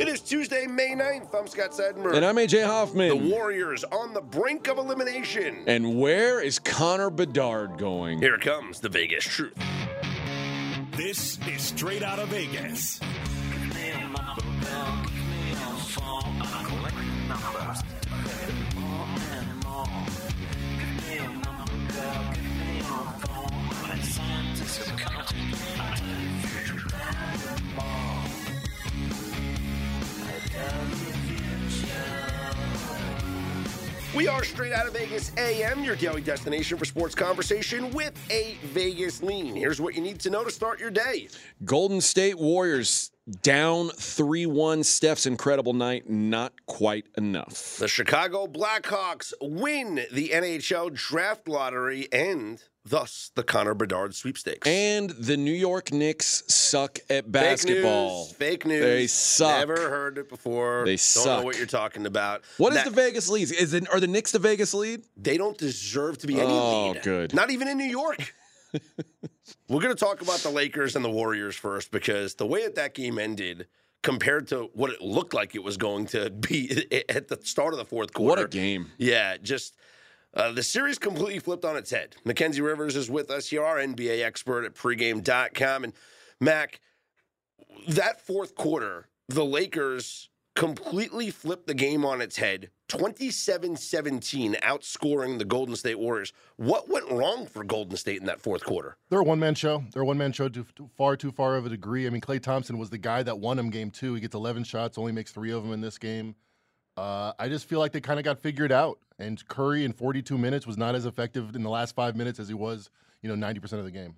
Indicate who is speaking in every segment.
Speaker 1: It is Tuesday, May 9th. I'm Scott Seidenberg.
Speaker 2: And I'm AJ Hoffman.
Speaker 1: The Warriors on the brink of elimination.
Speaker 2: And where is Connor Bedard going?
Speaker 1: Here comes the Vegas truth.
Speaker 3: This is straight out of Vegas.
Speaker 1: We are straight out of Vegas AM, your daily destination for sports conversation with a Vegas lean. Here's what you need to know to start your day.
Speaker 2: Golden State Warriors down 3 1. Steph's incredible night, not quite enough.
Speaker 1: The Chicago Blackhawks win the NHL draft lottery and thus the Connor Bedard sweepstakes.
Speaker 2: And the New York Knicks suck at basketball.
Speaker 1: Fake news. Fake news.
Speaker 2: They suck.
Speaker 1: Never heard it before.
Speaker 2: They
Speaker 1: don't
Speaker 2: suck.
Speaker 1: know what you're talking about.
Speaker 2: What is
Speaker 1: That-
Speaker 2: the Vegas lead? Is it, are the Knicks the Vegas lead?
Speaker 1: They don't deserve to be any
Speaker 2: Oh,
Speaker 1: lead.
Speaker 2: good.
Speaker 1: Not even in New York. We're going to talk about the Lakers and the Warriors first because the way that that game ended compared to what it looked like it was going to be at the start of the fourth quarter.
Speaker 2: What a game.
Speaker 1: Yeah, just uh, the series completely flipped on its head. Mackenzie Rivers is with us here, our NBA expert at pregame.com. And Mac, that fourth quarter, the Lakers completely flipped the game on its head 27 17, outscoring the Golden State Warriors. What went wrong for Golden State in that fourth quarter?
Speaker 4: They're a one man show. They're a one man show to, far too far of a degree. I mean, Klay Thompson was the guy that won him game two. He gets 11 shots, only makes three of them in this game. Uh, I just feel like they kind of got figured out. And Curry in 42 minutes was not as effective in the last five minutes as he was, you know, 90% of the game.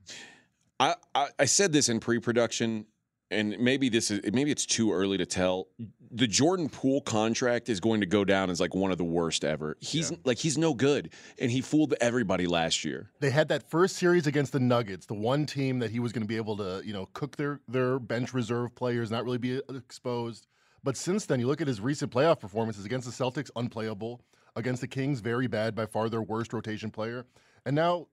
Speaker 2: I, I, I said this in pre-production, and maybe this is maybe it's too early to tell. The Jordan Poole contract is going to go down as like one of the worst ever. He's like he's no good, and he fooled everybody last year.
Speaker 4: They had that first series against the Nuggets, the one team that he was going to be able to, you know, cook their their bench reserve players, not really be exposed. But since then, you look at his recent playoff performances against the Celtics, unplayable. Against the Kings, very bad, by far their worst rotation player. And now,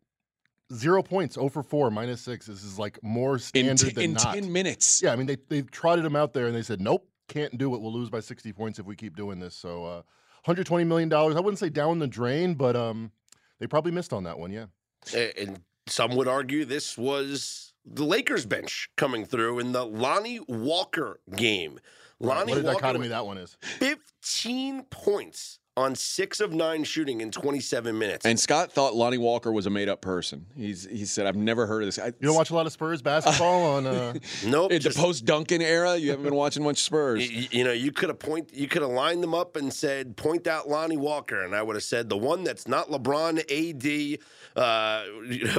Speaker 4: zero points, 0 for 4, minus 6. This is like more
Speaker 2: In,
Speaker 4: standard
Speaker 2: t-
Speaker 4: than
Speaker 2: in
Speaker 4: not.
Speaker 2: ten minutes,
Speaker 4: Yeah, I mean, they, they trotted him out there and they said, nope, can't do it. We'll lose by 60 points if we keep doing this. So, uh, $120 million. I wouldn't say down the drain, but um, they probably missed on that one, yeah.
Speaker 1: And some would argue this was the Lakers bench coming through in the Lonnie Walker game. Lonnie
Speaker 4: what a
Speaker 1: Walker
Speaker 4: dichotomy
Speaker 1: with
Speaker 4: that one is.
Speaker 1: 15 points on six of nine shooting in 27 minutes.
Speaker 2: And Scott thought Lonnie Walker was a made-up person. He's he said, "I've never heard of this." I,
Speaker 4: You don't watch a lot of Spurs basketball on. Uh,
Speaker 1: nope.
Speaker 2: in the post Duncan era. You haven't been watching much Spurs.
Speaker 1: y- you know, you could have point, you could have lined them up and said, "Point out Lonnie Walker," and I would have said the one that's not LeBron, AD, uh,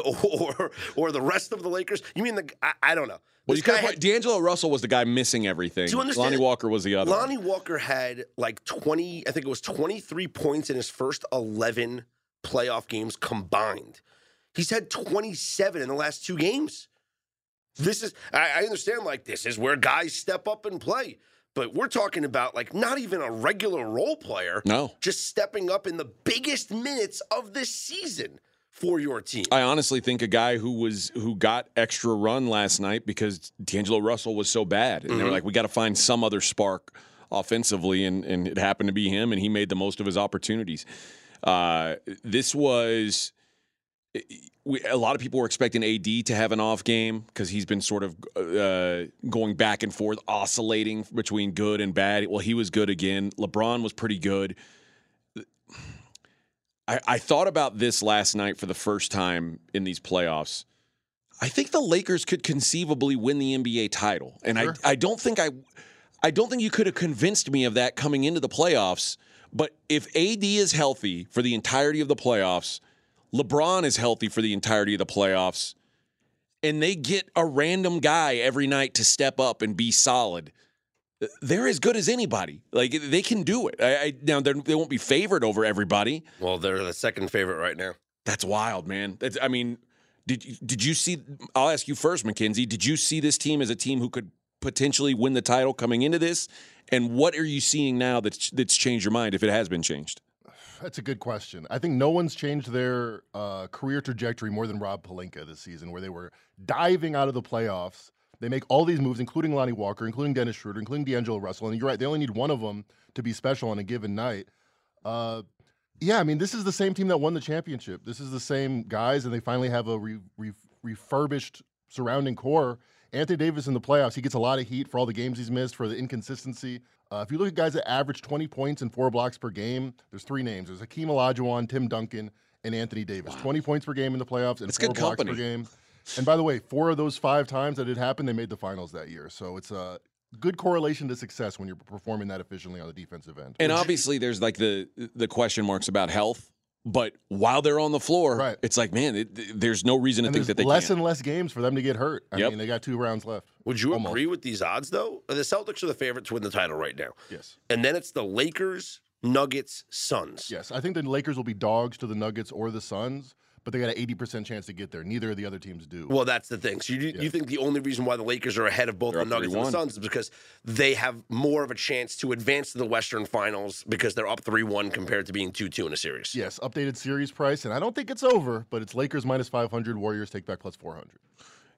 Speaker 1: or or the rest of the Lakers. You mean the? I, I don't know.
Speaker 2: Well, you could
Speaker 1: had-
Speaker 2: D'Angelo Russell was the guy missing everything.
Speaker 1: Do you understand?
Speaker 2: Lonnie Walker was the other.
Speaker 1: Lonnie Walker had like 20, I think it was 23 points in his first 11 playoff games combined. He's had 27 in the last two games. This is, I, I understand, like, this is where guys step up and play. But we're talking about, like, not even a regular role player,
Speaker 2: No.
Speaker 1: just stepping up in the biggest minutes of this season for your team.
Speaker 2: I honestly think a guy who was who got extra run last night because D'Angelo Russell was so bad, and they were
Speaker 1: Mhm.
Speaker 2: like, we got to find some other spark offensively, and and it happened to be him, and he made the most of his opportunities. Uh, this was. We, a lot of people were expecting AD to have an off game because he's been sort of uh, going back and forth, oscillating between good and bad. Well, he was good again. LeBron was pretty good. I, I thought about this last night for the first time in these playoffs. I think the Lakers could conceivably win the NBA title, and
Speaker 4: Sure.
Speaker 2: I I don't think I I don't think you could have convinced me of that coming into the playoffs. But if AD is healthy for the entirety of the playoffs, LeBron is healthy for the entirety of the playoffs, and they get a random guy every night to step up and be solid, they're as good as anybody. Like they can do it. I, I, now they're- won't be favored over everybody.
Speaker 1: Well, they're the second favorite right now.
Speaker 2: That's wild, man. That's, I mean, did you- did you see? I'll ask you first, McKenzie. Did you see this team as a team who could potentially win the title coming into this? And what are you seeing now that's that's changed your mind, if it has been changed?
Speaker 4: That's a good question. I think no one's changed their uh, career trajectory more than Rob Pelinka this season, where they were diving out of the playoffs They make all these moves, including Lonnie Walker, including Dennis Schroeder, including D'Angelo Russell. And you're right, they only need one of them to be special on a given night. Uh, yeah, I mean, this is the same team that won the championship. This is the same guys, and they finally have a re- re- refurbished surrounding core. Anthony Davis in the playoffs, he gets a lot of heat for all the games he's missed, for the inconsistency. Uh, if you look at guys that average 20 points and four blocks per game, there's three names. There's Hakeem Olajuwon, Tim Duncan, and Anthony Davis. 20 points per game in the playoffs and
Speaker 2: That's
Speaker 4: four blocks per game. And by the way, four of those five times that it happened, they made the finals that year. So it's a good correlation to success when you're performing that efficiently on the defensive end.
Speaker 2: And obviously, there's like the the question marks about health. But while they're on the floor,
Speaker 4: Right.
Speaker 2: it's like, man, it, there's no reason to
Speaker 4: and
Speaker 2: think that they
Speaker 4: less
Speaker 2: can't.
Speaker 4: and less games for them to get hurt. I
Speaker 2: Yep.
Speaker 4: mean, they got two rounds left.
Speaker 1: Would you
Speaker 4: Almost.
Speaker 1: agree with these odds, though? The Celtics are the favorite to win the title right now.
Speaker 4: Yes.
Speaker 1: And then it's the Lakers, Nuggets, Suns.
Speaker 4: Yes. I think the Lakers will be dogs to the Nuggets or the Suns, but they got an 80% chance to get there. Neither of the other teams do.
Speaker 1: Well, that's the thing. So you,
Speaker 4: Yeah.
Speaker 1: you think the only reason why the Lakers are ahead of both
Speaker 2: They're
Speaker 1: the
Speaker 2: up
Speaker 1: Nuggets and the Suns is because they have more of a chance to advance to the Western Finals because they're up 3-1 compared to being 2-2 in a series.
Speaker 4: yes, updated series price, and I don't think it's over, but it's Lakers minus 500, Warriors take back plus 400.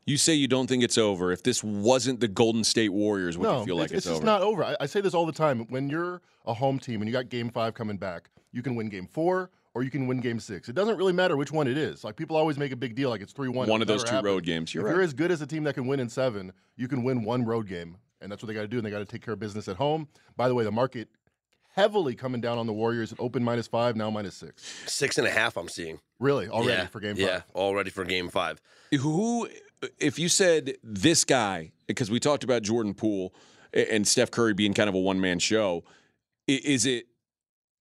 Speaker 2: You say you don't think it's over. If this wasn't the Golden State Warriors, would
Speaker 4: no,
Speaker 2: you feel like
Speaker 4: it's,
Speaker 2: it's,
Speaker 4: it's
Speaker 2: over?
Speaker 4: just not over. I, I say this all the time. When you're a home team and you got game five coming back, you can win game four or you can win game six. It doesn't really matter which one it is. Like people always make a big deal like it's 3 1.
Speaker 2: One of those two road games. You're
Speaker 4: if
Speaker 2: right.
Speaker 4: you're as good as a team that can win in seven, you can win one road game. And that's what they got to do. And they got to take care of business at home. By the way, the market heavily coming down on the Warriors. Open minus five, now minus six.
Speaker 1: Six and a half, I'm seeing.
Speaker 4: Really, already
Speaker 1: yeah.
Speaker 4: for game five?
Speaker 1: Yeah,
Speaker 4: five.
Speaker 1: already for game five.
Speaker 2: Who, if you said this guy, because we talked about Jordan Poole and Steph Curry being kind of a one man show, is it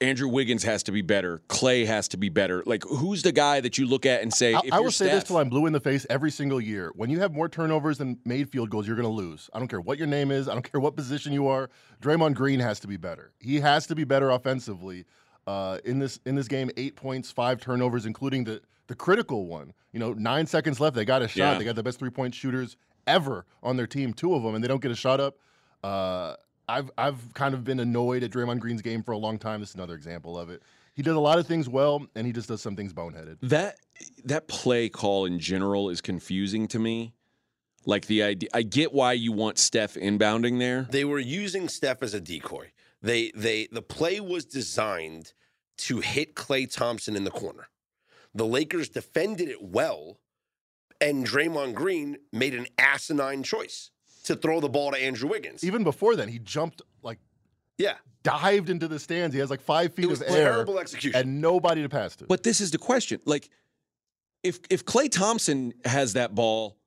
Speaker 2: Andrew Wiggins has to be better, Klay has to be better? Like, who's the guy that you look at and say,
Speaker 4: I,
Speaker 2: if
Speaker 4: I will say this
Speaker 2: Steph-
Speaker 4: till I'm blue in the face every single year. When you have more turnovers than made field goals, you're going to lose. I don't care what your name is. I don't care what position you are. Draymond Green has to be better. He has to be better offensively. Uh, in this in this game, eight points, five turnovers, including the the critical one. You know, nine seconds left. They got a shot.
Speaker 2: Yeah.
Speaker 4: They got the best three point shooters ever on their team, two of them, and they don't get a shot up. Uh, I've I've kind of been annoyed at Draymond Green's game for a long time. This is another example of it. He does a lot of things well, and he just does some things boneheaded.
Speaker 2: that that play call in general is confusing to me. Like the idea, I get why you want Steph inbounding there.
Speaker 1: They were using Steph as a decoy. They they the play was designed to hit Klay Thompson in the corner. The Lakers defended it well, and Draymond Green made an asinine choice to throw the ball to Andrew Wiggins.
Speaker 4: Even before then, he jumped like
Speaker 1: yeah,
Speaker 4: dived into the stands. He has like five feet
Speaker 1: it was
Speaker 4: of air
Speaker 1: terrible execution.
Speaker 4: and nobody to pass to.
Speaker 2: But this is the question. Like, if if Klay Thompson has that ball,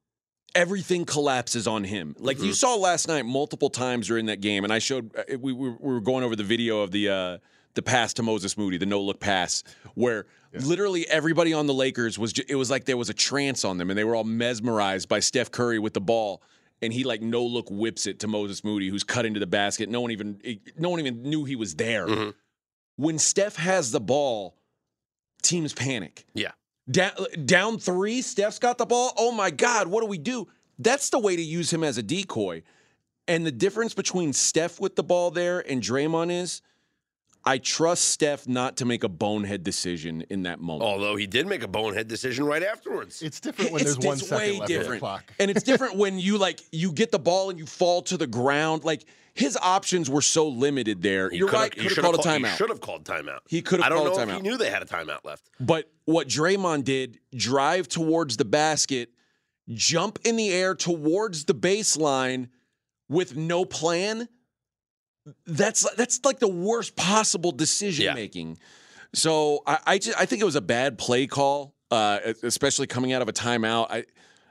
Speaker 2: everything collapses on him. Like you saw last night multiple times during that game, and I showed uh, we, we, we were going over the video of the uh, the pass to Moses Moody, the no look pass, where literally everybody on the Lakers was. Ju- it was like there was a trance on them, and they were all mesmerized by Steph Curry with the ball. And he like no look whips it to Moses Moody, who's cut into the basket. No one even no one even knew he was there.
Speaker 1: Mhm.
Speaker 2: When Steph has the ball, teams panic.
Speaker 1: yeah,
Speaker 2: Down, down three, Steph's got the ball. Oh my God, what do we do? That's the way to use him as a decoy. And the difference between Steph with the ball there and Draymond is I trust Steph not to make a bonehead decision in that moment.
Speaker 1: although he did make a bonehead decision right afterwards.
Speaker 4: it's different when
Speaker 2: It's-
Speaker 4: there's one
Speaker 2: it's
Speaker 4: second
Speaker 2: way
Speaker 4: left on the clock.
Speaker 2: And it's different when you like you get the ball and you fall to the ground. Like his options were so limited there.
Speaker 1: He
Speaker 2: You're right.
Speaker 1: he
Speaker 2: Could have
Speaker 1: shoulda
Speaker 2: called a
Speaker 1: called- He
Speaker 2: timeout.
Speaker 1: should have called timeout.
Speaker 2: He could have
Speaker 1: I don't
Speaker 2: called
Speaker 1: know
Speaker 2: a
Speaker 1: if
Speaker 2: timeout.
Speaker 1: he knew they had a timeout left.
Speaker 2: But what Draymond did, drive towards the basket, jump in the air towards the baseline with no plan. That's that's like the worst possible decision
Speaker 1: Yeah.
Speaker 2: making. So I I, just, I think it was a bad play call, uh, especially coming out of a timeout. I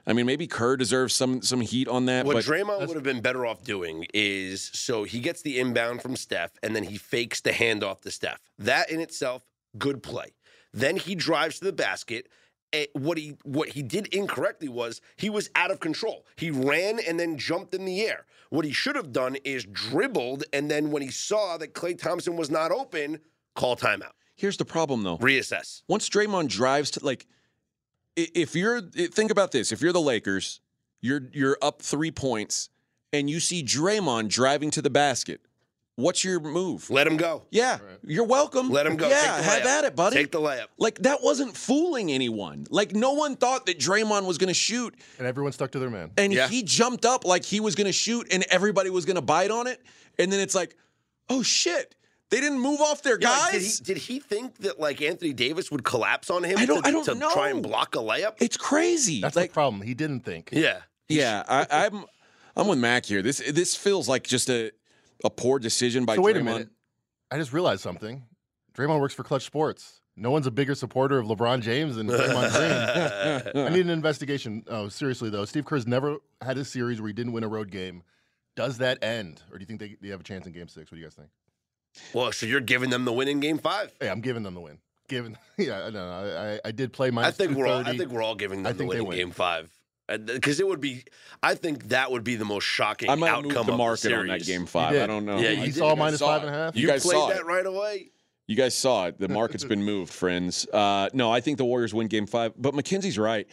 Speaker 2: I mean maybe Kerr deserves some some heat on that.
Speaker 1: What
Speaker 2: but
Speaker 1: Draymond would have been better off doing is so he gets the inbound from Steph and then he fakes the handoff to Steph. That in itself, good play. Then he drives to the basket. Eh, What he what he did incorrectly was he was out of control. He ran and then jumped in the air. What he should have done is dribbled and then when he saw that Klay Thompson was not open, call timeout.
Speaker 2: here's the problem though.
Speaker 1: Reassess.
Speaker 2: once Draymond drives to like, if you're think about this, if you're the Lakers, you're you're up three points, and you see Draymond driving to the basket. What's your move?
Speaker 1: Let him go.
Speaker 2: Yeah, you're welcome.
Speaker 1: Let him go.
Speaker 2: Yeah,
Speaker 1: Take the
Speaker 2: have at it, buddy.
Speaker 1: Take the layup.
Speaker 2: Like that wasn't fooling anyone. Like no one thought that Draymond was going to shoot,
Speaker 4: And everyone stuck to their man.
Speaker 2: and
Speaker 1: Yeah.
Speaker 2: he jumped up like he was going to shoot, and everybody was going to bite on it. And then it's like, oh shit, they didn't move off their
Speaker 1: Yeah, like,
Speaker 2: guys.
Speaker 1: did, he, did he think that like Anthony Davis would collapse on him
Speaker 2: I don't-
Speaker 1: to,
Speaker 2: I don't
Speaker 1: to
Speaker 2: know.
Speaker 1: try and block a layup?
Speaker 2: it's crazy.
Speaker 4: That's
Speaker 2: like
Speaker 4: the problem. He didn't think.
Speaker 1: yeah.
Speaker 2: Yeah, I, I'm I'm with Mac here. This this feels like just a a poor decision by
Speaker 4: So wait a minute. I just realized something. Draymond works for Clutch Sports. No one's a bigger supporter of LeBron James than Draymond Green. I need an investigation. Oh, seriously though, Steve Kerr's never had a series where he didn't win a road game. Does that end, or do you think they, they have a chance in Game Six? What do you guys think?
Speaker 1: Well, so you're giving them the win in Game Five.
Speaker 4: Hey, I'm giving them the win. Given, yeah, I know. I, I, I did play
Speaker 1: my.
Speaker 4: I
Speaker 1: think we're all. I think we're all giving
Speaker 4: I
Speaker 1: them the
Speaker 4: think
Speaker 1: win
Speaker 4: they
Speaker 1: in
Speaker 4: win.
Speaker 1: Game Five because it would be. I think that would be the most shocking
Speaker 2: I might
Speaker 1: outcome
Speaker 2: move the
Speaker 1: of
Speaker 2: market
Speaker 1: the
Speaker 2: on that game five. I don't know.
Speaker 1: Yeah,
Speaker 2: I
Speaker 1: you
Speaker 4: He saw
Speaker 2: you guys
Speaker 4: minus
Speaker 2: saw
Speaker 4: five
Speaker 2: it.
Speaker 4: and a half?
Speaker 2: You,
Speaker 1: You,
Speaker 2: guys
Speaker 1: played
Speaker 2: saw
Speaker 1: that
Speaker 2: it.
Speaker 1: right away.
Speaker 2: You guys saw it. The market's been moved, friends. Uh, no, I think the Warriors win Game Five. But McKenzie's right,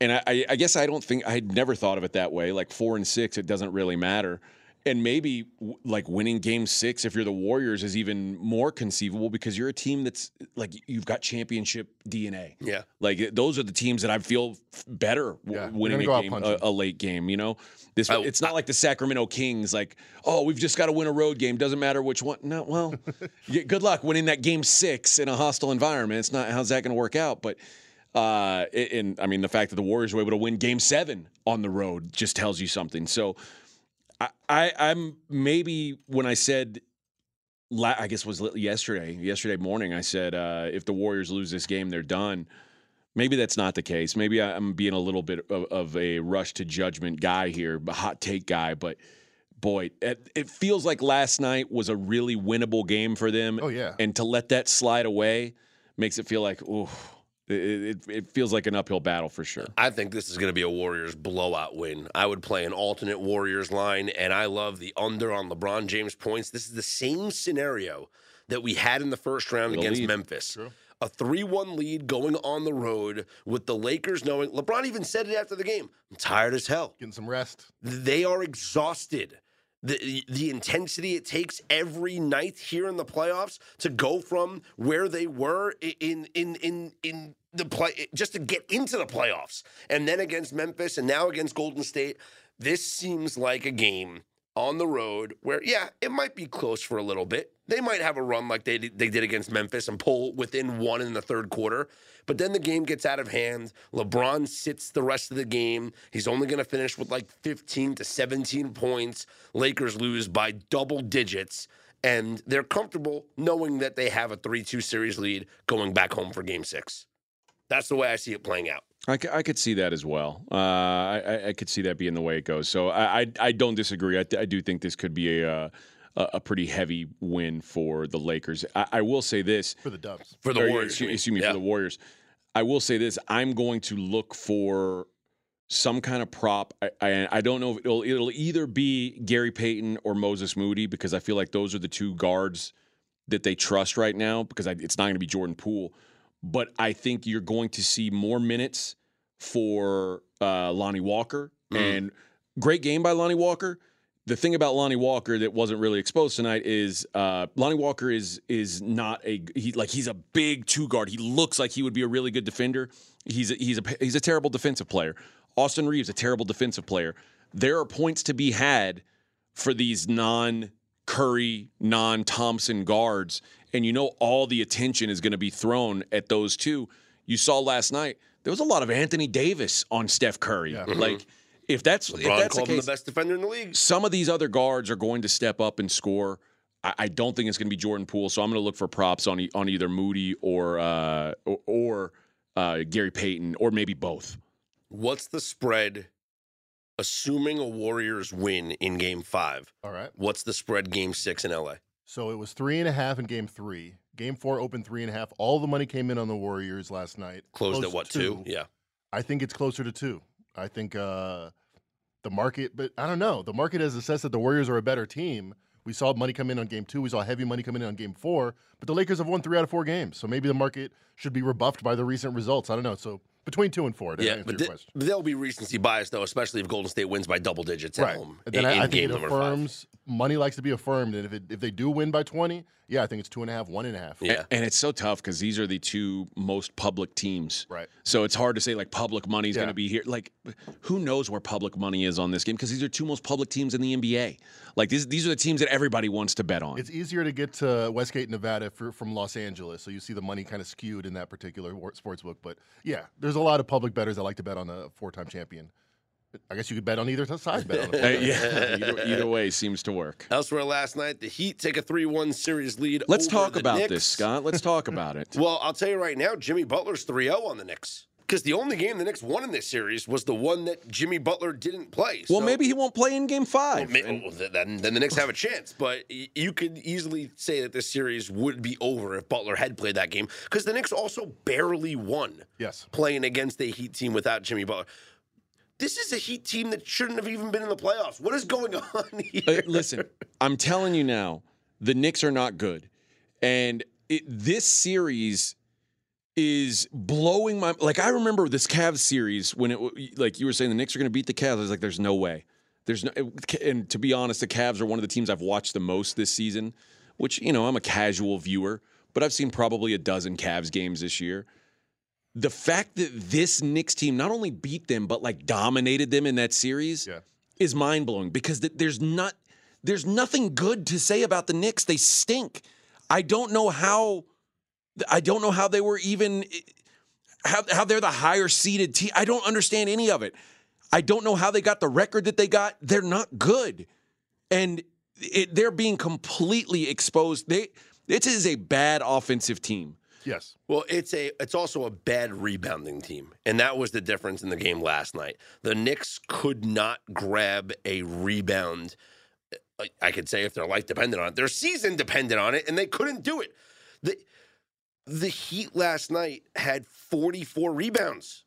Speaker 2: and I, I, I guess I don't think I had never thought of it that way. Like four and six, it doesn't really matter. And maybe like winning Game Six, if you're the Warriors, is even more conceivable because you're a team that's like you've got championship DNA.
Speaker 1: Yeah.
Speaker 2: Like those are the teams that I feel better
Speaker 4: Yeah,
Speaker 2: winning a game, a, a late game. You know, this
Speaker 1: I-
Speaker 2: it's not like the Sacramento Kings. Like, oh, we've just got to win a road game. Doesn't matter which one. No, well, yeah, good luck winning that game six in a hostile environment. It's not how's that going to work out, but. Uh, and I mean, the fact that the Warriors were able to win Game Seven on the road just tells you something. So, I, I I'm maybe when I said I guess it was yesterday, yesterday morning, I said uh, if the Warriors lose this game, they're done. Maybe that's not the case. Maybe I'm being a little bit of, of a rush to judgment guy here, a hot take guy. But boy, it, it feels like last night was a really winnable game for them.
Speaker 4: Oh, yeah.
Speaker 2: and to let that slide away makes it feel like, ooh, it, it, it feels like an uphill battle for sure.
Speaker 1: I think this is going to be a Warriors blowout win. I would play an alternate Warriors line, and I love the under on LeBron James points. This is the same scenario that we had in the first round
Speaker 2: The
Speaker 1: against
Speaker 2: lead.
Speaker 1: Memphis. A 3 1 lead going on the road with the Lakers knowing LeBron even said it after the game I'm tired as hell.
Speaker 4: Getting some rest.
Speaker 1: They are exhausted. The, the intensity it takes every night here in the playoffs to go from where they were in in in in the play just to get into the playoffs. And then against Memphis and now against Golden State this seems like a game on the road where yeah it might be close for a little bit. They might have a run like they they did against Memphis and pull within one in the third quarter but then the game gets out of hand. LeBron sits the rest of the game. He's only going to finish with like 15 to 17 points. Lakers lose by double digits and they're comfortable knowing that they have a 3-2 series lead going back home for game 6 that's the way I see it playing out
Speaker 2: I, I could see that as well. Uh, I, I- I could see that being the way it goes. So I, I, I don't disagree. I, I do think this could be a, uh, a a pretty heavy win for the Lakers. I, I will say this
Speaker 4: For the Dubs.
Speaker 1: for the
Speaker 2: or,
Speaker 1: Warriors
Speaker 2: Excuse, excuse me
Speaker 1: Yeah.
Speaker 2: for the Warriors. I will say this: I'm going to look for some kind of prop. I, I, I don't know if it'll it'll either be Gary Payton or Moses Moody because I feel like those are the two guards that they trust right now. Because I, it's not going to be Jordan Poole, but I think you're going to see more minutes for uh, Lonnie Walker and great game by Lonnie Walker. The thing about Lonnie Walker that wasn't really exposed tonight is uh, Lonnie Walker is is not a he like he's a big two guard. He looks like he would be a really good defender. He's a, he's a he's a terrible defensive player. Austin Reaves a terrible defensive player. There are points to be had for these non Curry, non Thompson guards, and you know all the attention is going to be thrown at those two. You saw last night there was a lot of Anthony Davis on Steph Curry. Like if that's if that's the
Speaker 1: called him
Speaker 2: case,
Speaker 1: the best defender in the league
Speaker 2: some of these other guards are going to step up and score. I, I don't think it's going to be Jordan Poole, so I'm going to look for props on e- on either Moody or uh, or, or uh, Gary Payton, or maybe both.
Speaker 1: What's the spread, assuming a Warriors win in game five?
Speaker 4: All right.
Speaker 1: What's the spread game six in LA?
Speaker 4: So it was three and a half in game three. Game four opened three and a half. All the money came in on the Warriors last night.
Speaker 1: Closed
Speaker 4: Close
Speaker 1: at what,
Speaker 4: to
Speaker 1: two? Yeah.
Speaker 4: I think it's closer to two. I think uh, the market, but I don't know. The market has assessed that the Warriors are a better team. We saw money come in on game two. We saw heavy money come in on game four. But the Lakers have won three out of four games. So maybe the market should be rebuffed by the recent results. I don't know. So between two and four.
Speaker 1: Yeah,
Speaker 4: answer
Speaker 1: but
Speaker 4: your
Speaker 1: th-
Speaker 4: question.
Speaker 1: there'll be recency bias though, especially if Golden State wins by double digits at
Speaker 4: right.
Speaker 1: home.
Speaker 4: Then
Speaker 1: in,
Speaker 4: I, I
Speaker 1: in
Speaker 4: think
Speaker 1: game
Speaker 4: it affirms money likes to be affirmed, and if it, if they do win by twenty, yeah, I think it's two and a half, one and a half.
Speaker 1: Yeah.
Speaker 2: And it's so tough because these are the two most public teams.
Speaker 4: Right.
Speaker 2: So it's hard to say like public money is going to be here. Like, who knows where public money is on this game? Because these are two most public teams in the NBA. Like these, these are the teams that everybody wants to bet on.
Speaker 4: It's easier to get to Westgate, Nevada for, from Los Angeles, so you see the money kind of skewed in that particular war- sports book. But yeah, there's a lot of public bettors that like to bet on a four-time champion. I guess you could bet on either side. Bet on a
Speaker 2: yeah. either, either way seems to work.
Speaker 1: Elsewhere last night, the Heat take a 3 1 series lead.
Speaker 2: Let's
Speaker 1: over
Speaker 2: talk
Speaker 1: the
Speaker 2: about
Speaker 1: Knicks.
Speaker 2: this, Scott. Let's talk about it.
Speaker 1: Well, I'll tell you right now, Jimmy Butler's 3 0 on the Knicks. Because the only game the Knicks won in this series was the one that Jimmy Butler didn't play.
Speaker 2: Well, maybe he won't play in Game Five.
Speaker 1: Well, ma- well, oh, then, then the Knicks have a chance. But you could easily say that this series would be over if Butler had played that game because the Knicks also barely won
Speaker 4: Yes.
Speaker 1: playing against a Heat team without Jimmy Butler. This is a Heat team that shouldn't have even been in the playoffs. What is going on here?
Speaker 2: Uh, listen, I'm telling you now, the Knicks are not good, and it, this series is blowing my. Like I remember this Cavs series when it, like you were saying, the Knicks are going to beat the Cavs. I was like, there's no way. There's no, and to be honest, the Cavs are one of the teams I've watched the most this season. Which you know, I'm a casual viewer, but I've seen probably a dozen Cavs games this year the fact that this Knicks team not only beat them but like dominated them in that series
Speaker 4: Yeah.
Speaker 2: is mind blowing because th- there's not there's nothing good to say about the Knicks. They stink. I don't know how I don't know how they were even how how they're the higher seeded team. I don't understand any of it. I don't know how they got the record that they got. They're not good. And it, they're being completely exposed. They this is a bad offensive team.
Speaker 4: Yes.
Speaker 1: Well, it's a it's also a bad rebounding team, and that was the difference in the game last night. The Knicks could not grab a rebound. I- I could say if their life depended on it, their season depended on it, and they couldn't do it. the The Heat last night had forty four rebounds.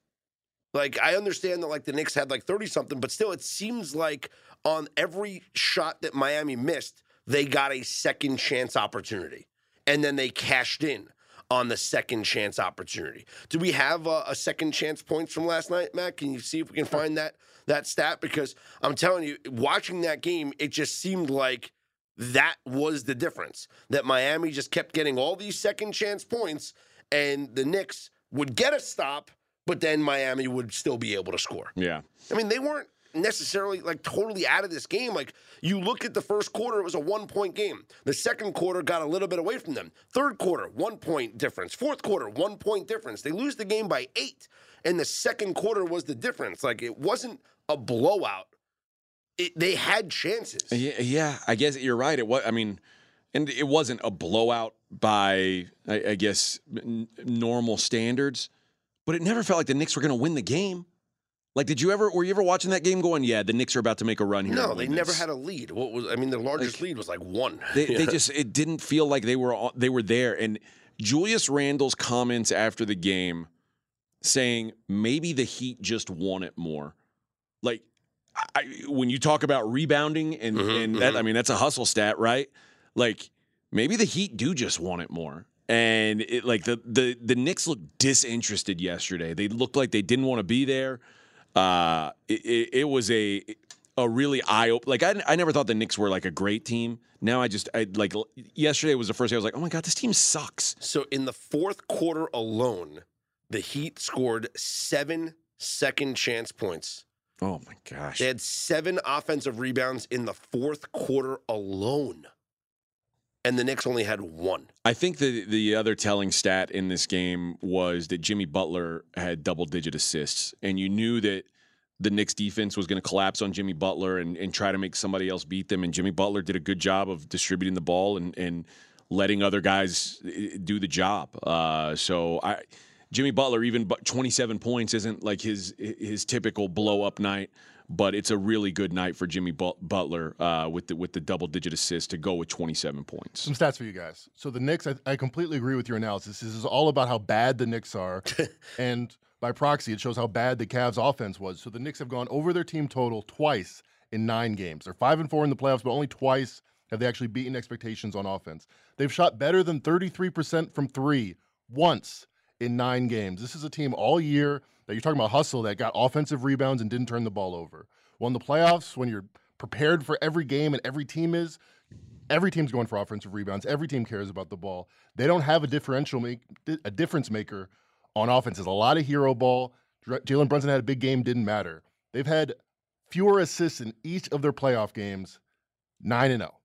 Speaker 1: Like I understand that like the Knicks had like thirty something, but still, it seems like on every shot that Miami missed, they got a second chance opportunity, and then they cashed in on the second chance opportunity. Do we have a, a second chance points from last night, Matt? Can you see if we can find that that stat? Because I'm telling you, watching that game, it just seemed like that was the difference. That Miami just kept getting all these second chance points, and the Knicks would get a stop, but then Miami would still be able to score.
Speaker 2: Yeah.
Speaker 1: I mean, they weren't necessarily like totally out of this game. Like you look at the first quarter, it was a one point game. The second quarter got a little bit away from them. Third quarter, one point difference. Fourth quarter, one point difference. They lose the game by eight. And the second quarter was the difference. Like it wasn't a blowout. It, they had chances.
Speaker 2: Yeah, yeah, I guess you're right. It was. I mean, and it wasn't a blowout by, I, I guess, n- normal standards, but it never felt like the Knicks were going to win the game. Like, did you ever? Were you ever watching that game, going, "Yeah, the Knicks are about to make a run here"?
Speaker 1: No, they never had a lead. What was? I mean, their largest
Speaker 2: Like,
Speaker 1: lead was like one.
Speaker 2: They, they just. It didn't feel like they were. on- They were there. And Julius Randle's comments after the game, saying maybe the Heat just want it more. Like, I, when you talk about rebounding and
Speaker 1: Mhm,
Speaker 2: and that,
Speaker 1: mhm.
Speaker 2: I mean, that's a hustle stat, right? Like, maybe the Heat do just want it more. And it, like the the the Knicks looked disinterested yesterday. They looked like they didn't want to be there. Uh, it, it, it was a a really eye open. Like I, I never thought the Knicks were like a great team. Now I just I like yesterday was the first day I was like, oh my god, this team sucks.
Speaker 1: So in the fourth quarter alone, the Heat scored seven second chance points.
Speaker 2: Oh my gosh.
Speaker 1: They had seven offensive rebounds in the fourth quarter alone. And the Knicks only had one.
Speaker 2: I think the the other telling stat in this game was that Jimmy Butler had double digit assists, and you knew that the Knicks defense was going to collapse on Jimmy Butler and, and try to make somebody else beat them. And Jimmy Butler did a good job of distributing the ball and and letting other guys eh, do the job. Uh, so I. Jimmy Butler, even but 27 points, isn't like his his typical blow up night, but it's a really good night for Jimmy Butler uh, with the with the double digit assist to go with 27 points.
Speaker 4: Some stats for you guys. So the Knicks, I, I completely agree with your analysis. This is all about how bad the Knicks are, and by proxy, it shows how bad the Cavs' offense was. So the Knicks have gone over their team total twice in nine games. They're five and four in the playoffs, but only twice have they actually beaten expectations on offense. They've shot better than 33% from three once in nine games. This is a team all year that you're talking about hustle that got offensive rebounds and didn't turn the ball over. In the playoffs, when you're prepared for every game and every team is, every team's going for offensive rebounds. Every team cares about the ball. They don't have a differential make a difference maker on offenses. A lot of hero ball. Jalen Brunson had a big game, didn't matter. They've had fewer assists in each of their playoff games, nine and zero.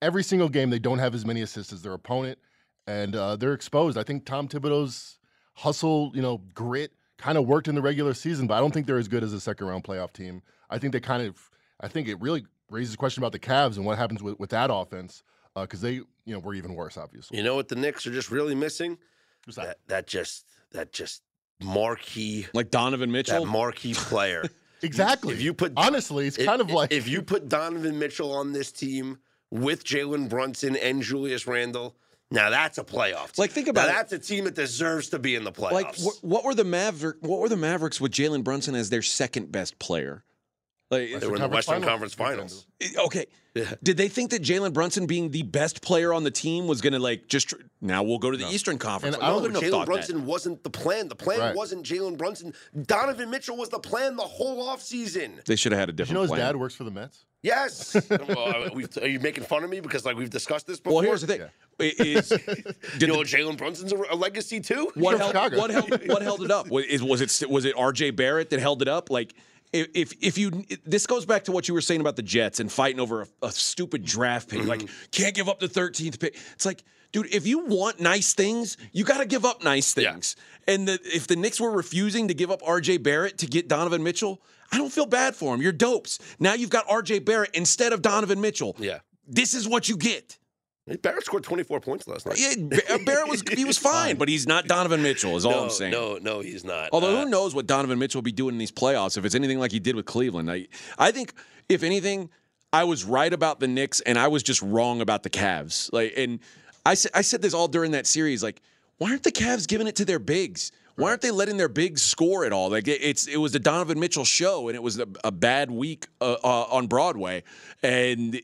Speaker 4: Every single game, they don't have as many assists as their opponent, and uh, they're exposed. I think Tom Thibodeau's hustle, you know, grit kind of worked in the regular season, but I don't think they're as good as a second round playoff team. I think they kind of, I think it really raises a question about the Cavs and what happens with, with that offense because uh, they, you know, were even worse, obviously.
Speaker 1: You know what the Knicks are just really missing?
Speaker 4: What's that?
Speaker 1: that, that just that just marquee
Speaker 2: like Donovan Mitchell,
Speaker 1: that marquee player.
Speaker 4: exactly.
Speaker 1: If you put
Speaker 4: honestly, it's
Speaker 1: if,
Speaker 4: kind of like
Speaker 1: if you put Donovan Mitchell on this team with Jalen Brunson and Julius Randle. Now that's a playoff. Team.
Speaker 2: Like think about
Speaker 1: now, that's a team that deserves to be in the playoffs.
Speaker 2: Like wh- what were the Maverick? What were the Mavericks with Jalen Brunson as their second best player?
Speaker 1: Like, they were in the Western Conference Finals.
Speaker 2: Okay. Yeah. Did they think that Jalen Brunson being the best player on the team was going to like just tr- now we'll go to the no. Eastern Conference?
Speaker 1: And I don't Jalen Brunson that. wasn't the plan. The plan right. wasn't Jalen Brunson. Donovan Mitchell was the plan the whole offseason.
Speaker 2: They should have had a different.
Speaker 4: Did you know his
Speaker 2: plan.
Speaker 4: dad works for the Mets?
Speaker 1: Yes. well, are you making fun of me because like we've discussed this before?
Speaker 2: Well, here's the thing. Yeah. Is,
Speaker 1: you know Jalen Brunson's a, a, legacy too?
Speaker 2: What held, what held, what held it up? Was, was it was it R.J. Barrett that held it up? Like if if you this goes back to what you were saying about the Jets and fighting over a, a stupid draft pick, mm-hmm. like can't give up the 13th pick. It's like, dude, if you want nice things, you got to give up nice things. Yeah. And the, if the Knicks were refusing to give up R.J. Barrett to get Donovan Mitchell, I don't feel bad for him. You're dopes. Now you've got R.J. Barrett instead of Donovan Mitchell.
Speaker 1: Yeah,
Speaker 2: this is what you get.
Speaker 1: Barrett scored 24 points last night.
Speaker 2: Yeah, Barrett was he was fine, but he's not Donovan Mitchell. Is all
Speaker 1: no,
Speaker 2: I'm saying.
Speaker 1: No, no, he's not.
Speaker 2: Although uh, who knows what Donovan Mitchell will be doing in these playoffs if it's anything like he did with Cleveland. I, I think if anything, I was right about the Knicks and I was just wrong about the Cavs. Like, and I said I said this all during that series. Like, why aren't the Cavs giving it to their bigs? Why aren't they letting their bigs score at all? Like it's it was the Donovan Mitchell show, and it was a, a bad week uh, uh, on Broadway, and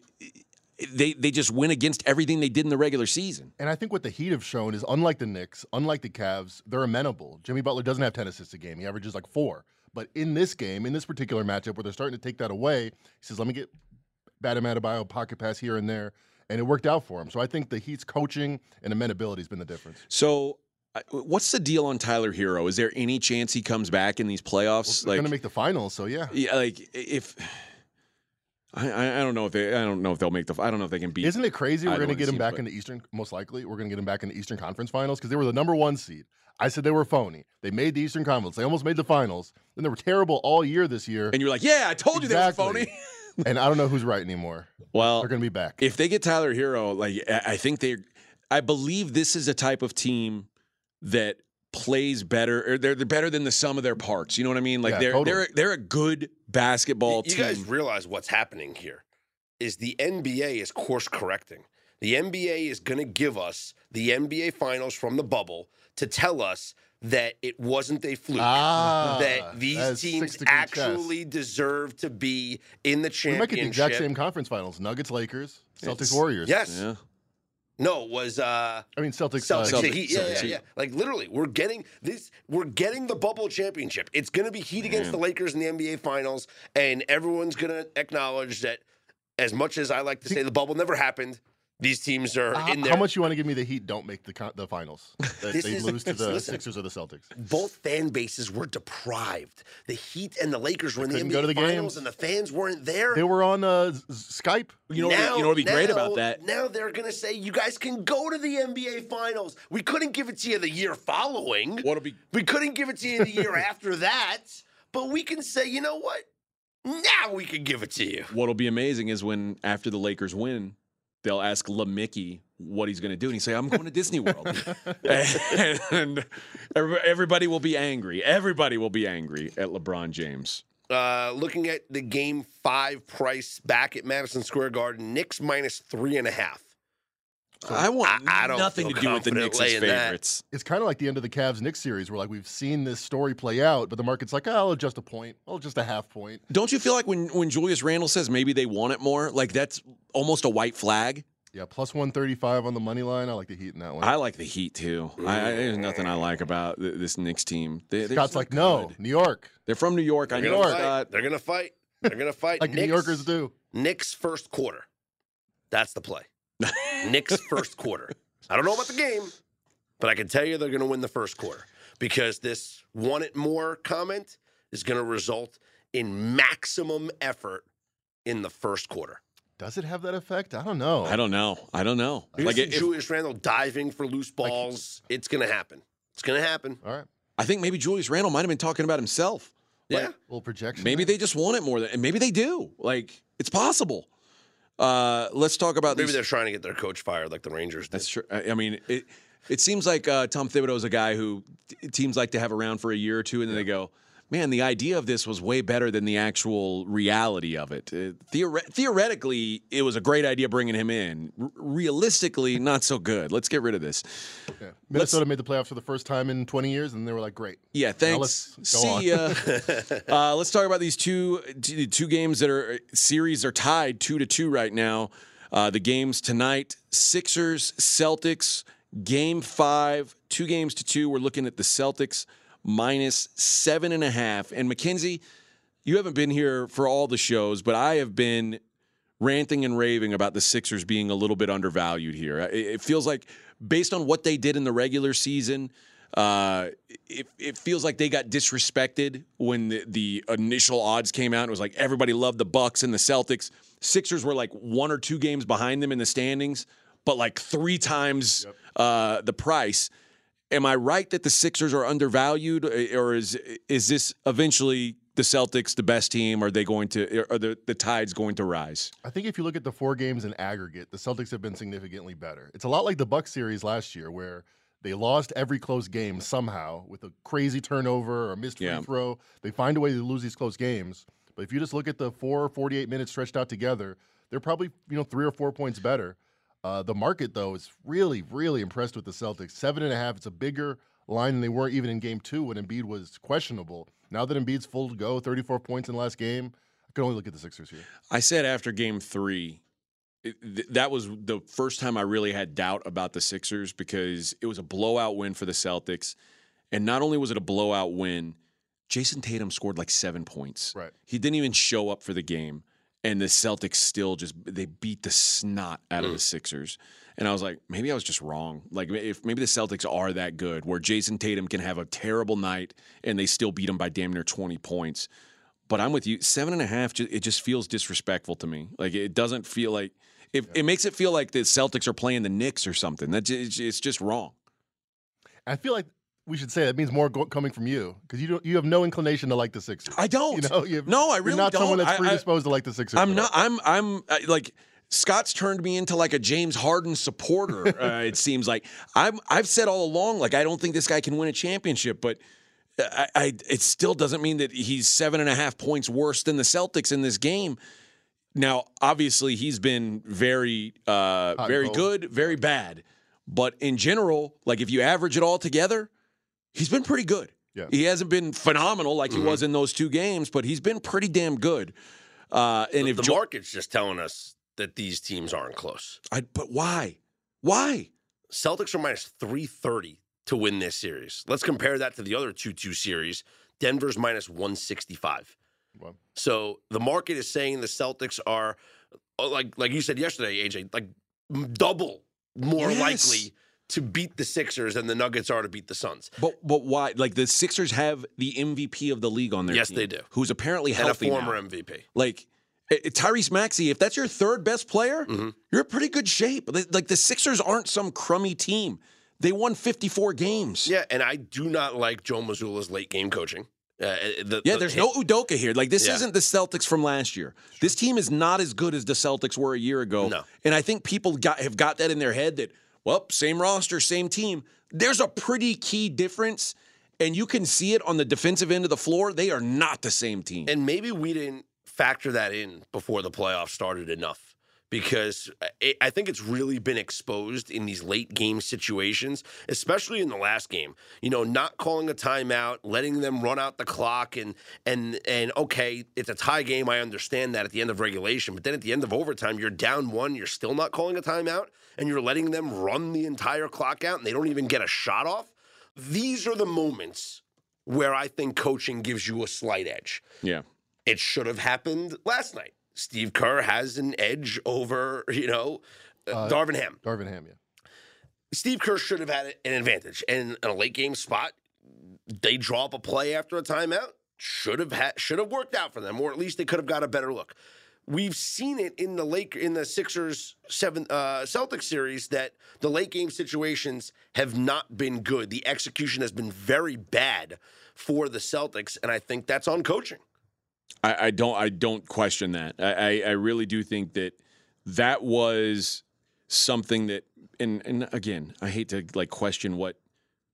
Speaker 2: they they just win against everything they did in the regular season.
Speaker 4: And I think what the Heat have shown is, unlike the Knicks, unlike the Cavs, they're amenable. Jimmy Butler doesn't have ten assists a game; he averages like four. But in this game, in this particular matchup, where they're starting to take that away, he says, "Let me get Bam Adebayo pocket pass here and there," and it worked out for him. So I think the Heat's coaching and amenability has been the difference.
Speaker 2: So What's the deal on Tyler Herro? Is there any chance he comes back in these playoffs?
Speaker 4: Well, like, going to make the finals, so yeah.
Speaker 2: Yeah, like if I, I don't know if they I don't know if they'll make the I don't know if they can beat.
Speaker 4: Isn't it crazy? We're going to get them back but... the Eastern. Most likely, we're going to get them back in the Eastern Conference Finals because they were the number one seed. I said they were phony. They made the Eastern Conference. They almost made the finals. Then they were terrible all year this year.
Speaker 2: And you're like, yeah, I told exactly. you they were phony.
Speaker 4: and I don't know who's right anymore.
Speaker 2: Well,
Speaker 4: they're going to be back.
Speaker 2: If they get Tyler Herro. like I think they, I believe this is a type of team that plays better or they're, they're better than the sum of their parts. You know what I mean? Like yeah, they're totally. they're they're a good basketball
Speaker 1: you,
Speaker 2: team.
Speaker 1: You guys realize what's happening here is the NBA is course correcting. The NBA is going to give us the NBA finals from the bubble to tell us that it wasn't a fluke.
Speaker 4: Ah,
Speaker 1: that these teams actually chess. deserve to be in the championship. We might get the
Speaker 4: exact same conference finals: Nuggets, Lakers, Celtics, it's, Warriors.
Speaker 1: Yes. Yeah. No, it was uh
Speaker 4: I mean Celtics.
Speaker 1: Celtics.
Speaker 4: Uh,
Speaker 1: Celtics. Heat, yeah, yeah, yeah. Like literally, we're getting this. We're getting the bubble championship. It's going to be Heat against the Lakers in the NBA Finals, and everyone's going to acknowledge that as much as I like to say the bubble never happened, these teams are
Speaker 4: uh,
Speaker 1: in there.
Speaker 4: How much you want to give me the Heat don't make the the finals? That they is, lose to the listen, Sixers or the Celtics.
Speaker 1: Both fan bases were deprived. The Heat and the Lakers were
Speaker 4: they
Speaker 1: in the NBA
Speaker 4: the
Speaker 1: finals,
Speaker 4: games.
Speaker 1: and the fans weren't there.
Speaker 4: They were on uh, Skype.
Speaker 2: You know, now, you know what'd be
Speaker 1: now,
Speaker 2: great about that?
Speaker 1: Now they're gonna say you guys can go to the NBA finals. We couldn't give it to you the year following.
Speaker 2: What'll be?
Speaker 1: We couldn't give it to you the year after that. But we can say, you know what? Now we can give it to you.
Speaker 2: What'll be amazing is when after the Lakers win, they'll ask LaMickey what he's going to do, and he say, "I'm going to Disney World," and everybody will be angry. Everybody will be angry at LeBron James.
Speaker 1: Uh, looking at the game five price back at Madison Square Garden, Knicks minus three and a half.
Speaker 2: So I want I, I nothing to do with the Knicks' favorites.
Speaker 4: That. It's kind of like the end of the Cavs Knicks series, where like we've seen this story play out, but the market's like, oh, I'll adjust a point, oh, just a half point.
Speaker 2: Don't you feel like when when Julius Randle says maybe they want it more, like that's almost a white flag?
Speaker 4: Yeah, plus 135 on the money line. I like the Heat in that one.
Speaker 2: I like the Heat too. I, I, there's nothing I like about th- this Knicks team. They, they're
Speaker 4: Scott's like, no,
Speaker 2: good.
Speaker 4: New York,
Speaker 2: They're from New York. I
Speaker 1: They're
Speaker 2: know
Speaker 1: gonna fight.
Speaker 2: Scott.
Speaker 1: They're gonna fight. They're gonna fight.
Speaker 4: like the New Yorkers do.
Speaker 1: Knicks first quarter. That's the play. Knicks first quarter. I don't know about the game, but I can tell you they're going to win the first quarter because this want it more comment is going to result in maximum effort in the first quarter.
Speaker 4: Does it have that effect? I don't know.
Speaker 2: I don't know. I don't know.
Speaker 1: You
Speaker 2: Like
Speaker 1: see
Speaker 2: if,
Speaker 1: Julius Randle diving for loose balls. it's going to happen. It's going to happen.
Speaker 4: All right,
Speaker 2: I think maybe Julius Randle might have been talking about himself. Like,
Speaker 1: Yeah.
Speaker 4: little projection.
Speaker 2: Maybe
Speaker 4: there.
Speaker 2: they just want it more than, and maybe they do. Like it's possible. Uh, let's talk about
Speaker 1: Maybe
Speaker 2: these.
Speaker 1: they're trying to get their coach fired like the Rangers did.
Speaker 2: That's true. I I mean, it it seems like uh, Tom Thibodeau is a guy who t- teams like to have around for a year or two, and then they go, "Man, the idea of this was way better than the actual reality of it." Uh, theore- theoretically, it was a great idea bringing him in. R- realistically, not so good. Let's get rid of this.
Speaker 4: Yeah. Minnesota made the playoffs for the first time in 20 years, and they were like, great.
Speaker 2: Yeah, thanks.
Speaker 4: let's
Speaker 2: See ya. uh, let's talk about these two t- two games that are series are tied two to two right now. Uh, the games tonight: Sixers, Celtics. Game five, two games to two. We're looking at the Celtics minus seven and a half. And McKenzie, you haven't been here for all the shows, but I have been ranting and raving about the Sixers being a little bit undervalued here. It, feels like, based on what they did in the regular season, uh, it, it feels like they got disrespected when the, the initial odds came out. It was like everybody loved the Bucks and the Celtics. Sixers were like one or two games behind them in the standings, but like three times uh, the price. Am I right that the Sixers are undervalued, uh, or is is this eventually the Celtics the best team? Are they going to? Are the the tides going to rise?
Speaker 4: I think if you look at the four games in aggregate, the Celtics have been significantly better. It's a lot like the Buck series last year, where they lost every close game somehow with a crazy turnover or a missed free
Speaker 2: Yeah.
Speaker 4: throw. They find a way to lose these close games. But if you just look at the four 48 minutes stretched out together, they're probably you know three or four points better. Uh, the market though is really really impressed with the Celtics. Seven and a half. It's a bigger line than they were even in Game Two when Embiid was questionable. Now that Embiid's full to go, 34 points in the last game, I can only look at the Sixers here.
Speaker 2: I said after game three, it, th- that was the first time I really had doubt about the Sixers because it was a blowout win for the Celtics. And not only was it a blowout win, Jayson Tatum scored like seven points.
Speaker 4: Right.
Speaker 2: He didn't even show up for the game. And the Celtics still just they beat the snot out of the mm. Sixers. And I was like, maybe I was just wrong. Like if maybe the Celtics are that good where Jayson Tatum can have a terrible night and they still beat him by damn near 20 points. But I'm with you. Seven and a half, it just feels disrespectful to me. Like it doesn't feel like it, it makes it feel like the Celtics are playing the Knicks or something. That it's it's just wrong.
Speaker 4: I feel like we should say that means more go- coming from you because you don't. You have no inclination to like the Sixers.
Speaker 2: I don't.
Speaker 4: You know, you have,
Speaker 2: no, I
Speaker 4: you're
Speaker 2: really
Speaker 4: not
Speaker 2: don't.
Speaker 4: someone that's
Speaker 2: I- I-
Speaker 4: predisposed to like the Sixers.
Speaker 2: I'm not. I'm. I'm I, like Scott's turned me into like a James Harden supporter. uh, it seems like I'm. I've said all along like I don't think this guy can win a championship, but. I, I it still doesn't mean that he's seven and a half points worse than the Celtics in this game. Now, obviously, he's been very, uh, very good, very bad. But in general, like if you average it all together, he's been pretty good.
Speaker 4: Yeah.
Speaker 2: He hasn't been phenomenal like he was in those two games, but he's been pretty damn good. Uh, and
Speaker 1: the
Speaker 2: if
Speaker 1: the
Speaker 2: Jo-
Speaker 1: market's just telling us that these teams aren't close.
Speaker 2: I, but why? Why?
Speaker 1: Celtics are minus 330 to win this series. Let's compare that to the other 2 2 series. Denver's minus 165.
Speaker 4: Well,
Speaker 1: So the market is saying the Celtics are, uh, like like you said yesterday, AJ, like double more
Speaker 2: Yes.
Speaker 1: likely to beat the Sixers than the Nuggets are to beat the Suns.
Speaker 2: But but why? Like the Sixers have the MVP of the league on their team.
Speaker 1: Yes,
Speaker 2: team,
Speaker 1: they do.
Speaker 2: Who's apparently
Speaker 1: And a former
Speaker 2: now.
Speaker 1: MVP.
Speaker 2: Like eh, eh, Tyrese Maxey, if that's your third best player,
Speaker 1: Mhm.
Speaker 2: you're in pretty good shape. Like the Sixers aren't some crummy team. They won 54 games.
Speaker 1: Yeah, and I do not like Joe Mazzulla's late game coaching. Uh, the,
Speaker 2: Yeah,
Speaker 1: the-
Speaker 2: there's no Udoka here. Like this
Speaker 1: Yeah.
Speaker 2: isn't the Celtics from last year. This team is not as good as the Celtics were a year ago.
Speaker 1: No.
Speaker 2: And I think people got have got that in their head that well, same roster, same team. There's a pretty key difference, and you can see it on the defensive end of the floor. They are not the same team.
Speaker 1: And maybe we didn't factor that in before the playoffs started enough because I- think it's really been exposed in these late game situations, especially in the last game. You know, not calling a timeout, letting them run out the clock, and and and okay, it's a tie game. I understand that at the end of regulation, but then at the end of overtime, you're down one. You're still not calling a timeout, and you're letting them run the entire clock out, and they don't even get a shot off. These are the moments where I think coaching gives you a slight edge.
Speaker 2: Yeah.
Speaker 1: It should have happened last night. Steve Kerr has an edge over, you know, uh, Darvin Ham.
Speaker 4: Darvin Ham, yeah.
Speaker 1: Steve Kerr should have had an advantage. And in a late game spot, they draw up a play after a timeout. Should have had, should have worked out for them, or at least they could have got a better look. We've seen it in the lake in the Sixers seven uh, Celtics series that the late game situations have not been good. The execution has been very bad for the Celtics, and I think that's on coaching.
Speaker 2: I, I don't I don't question that. I, I, really do think that that was something that and and again, I hate to like question what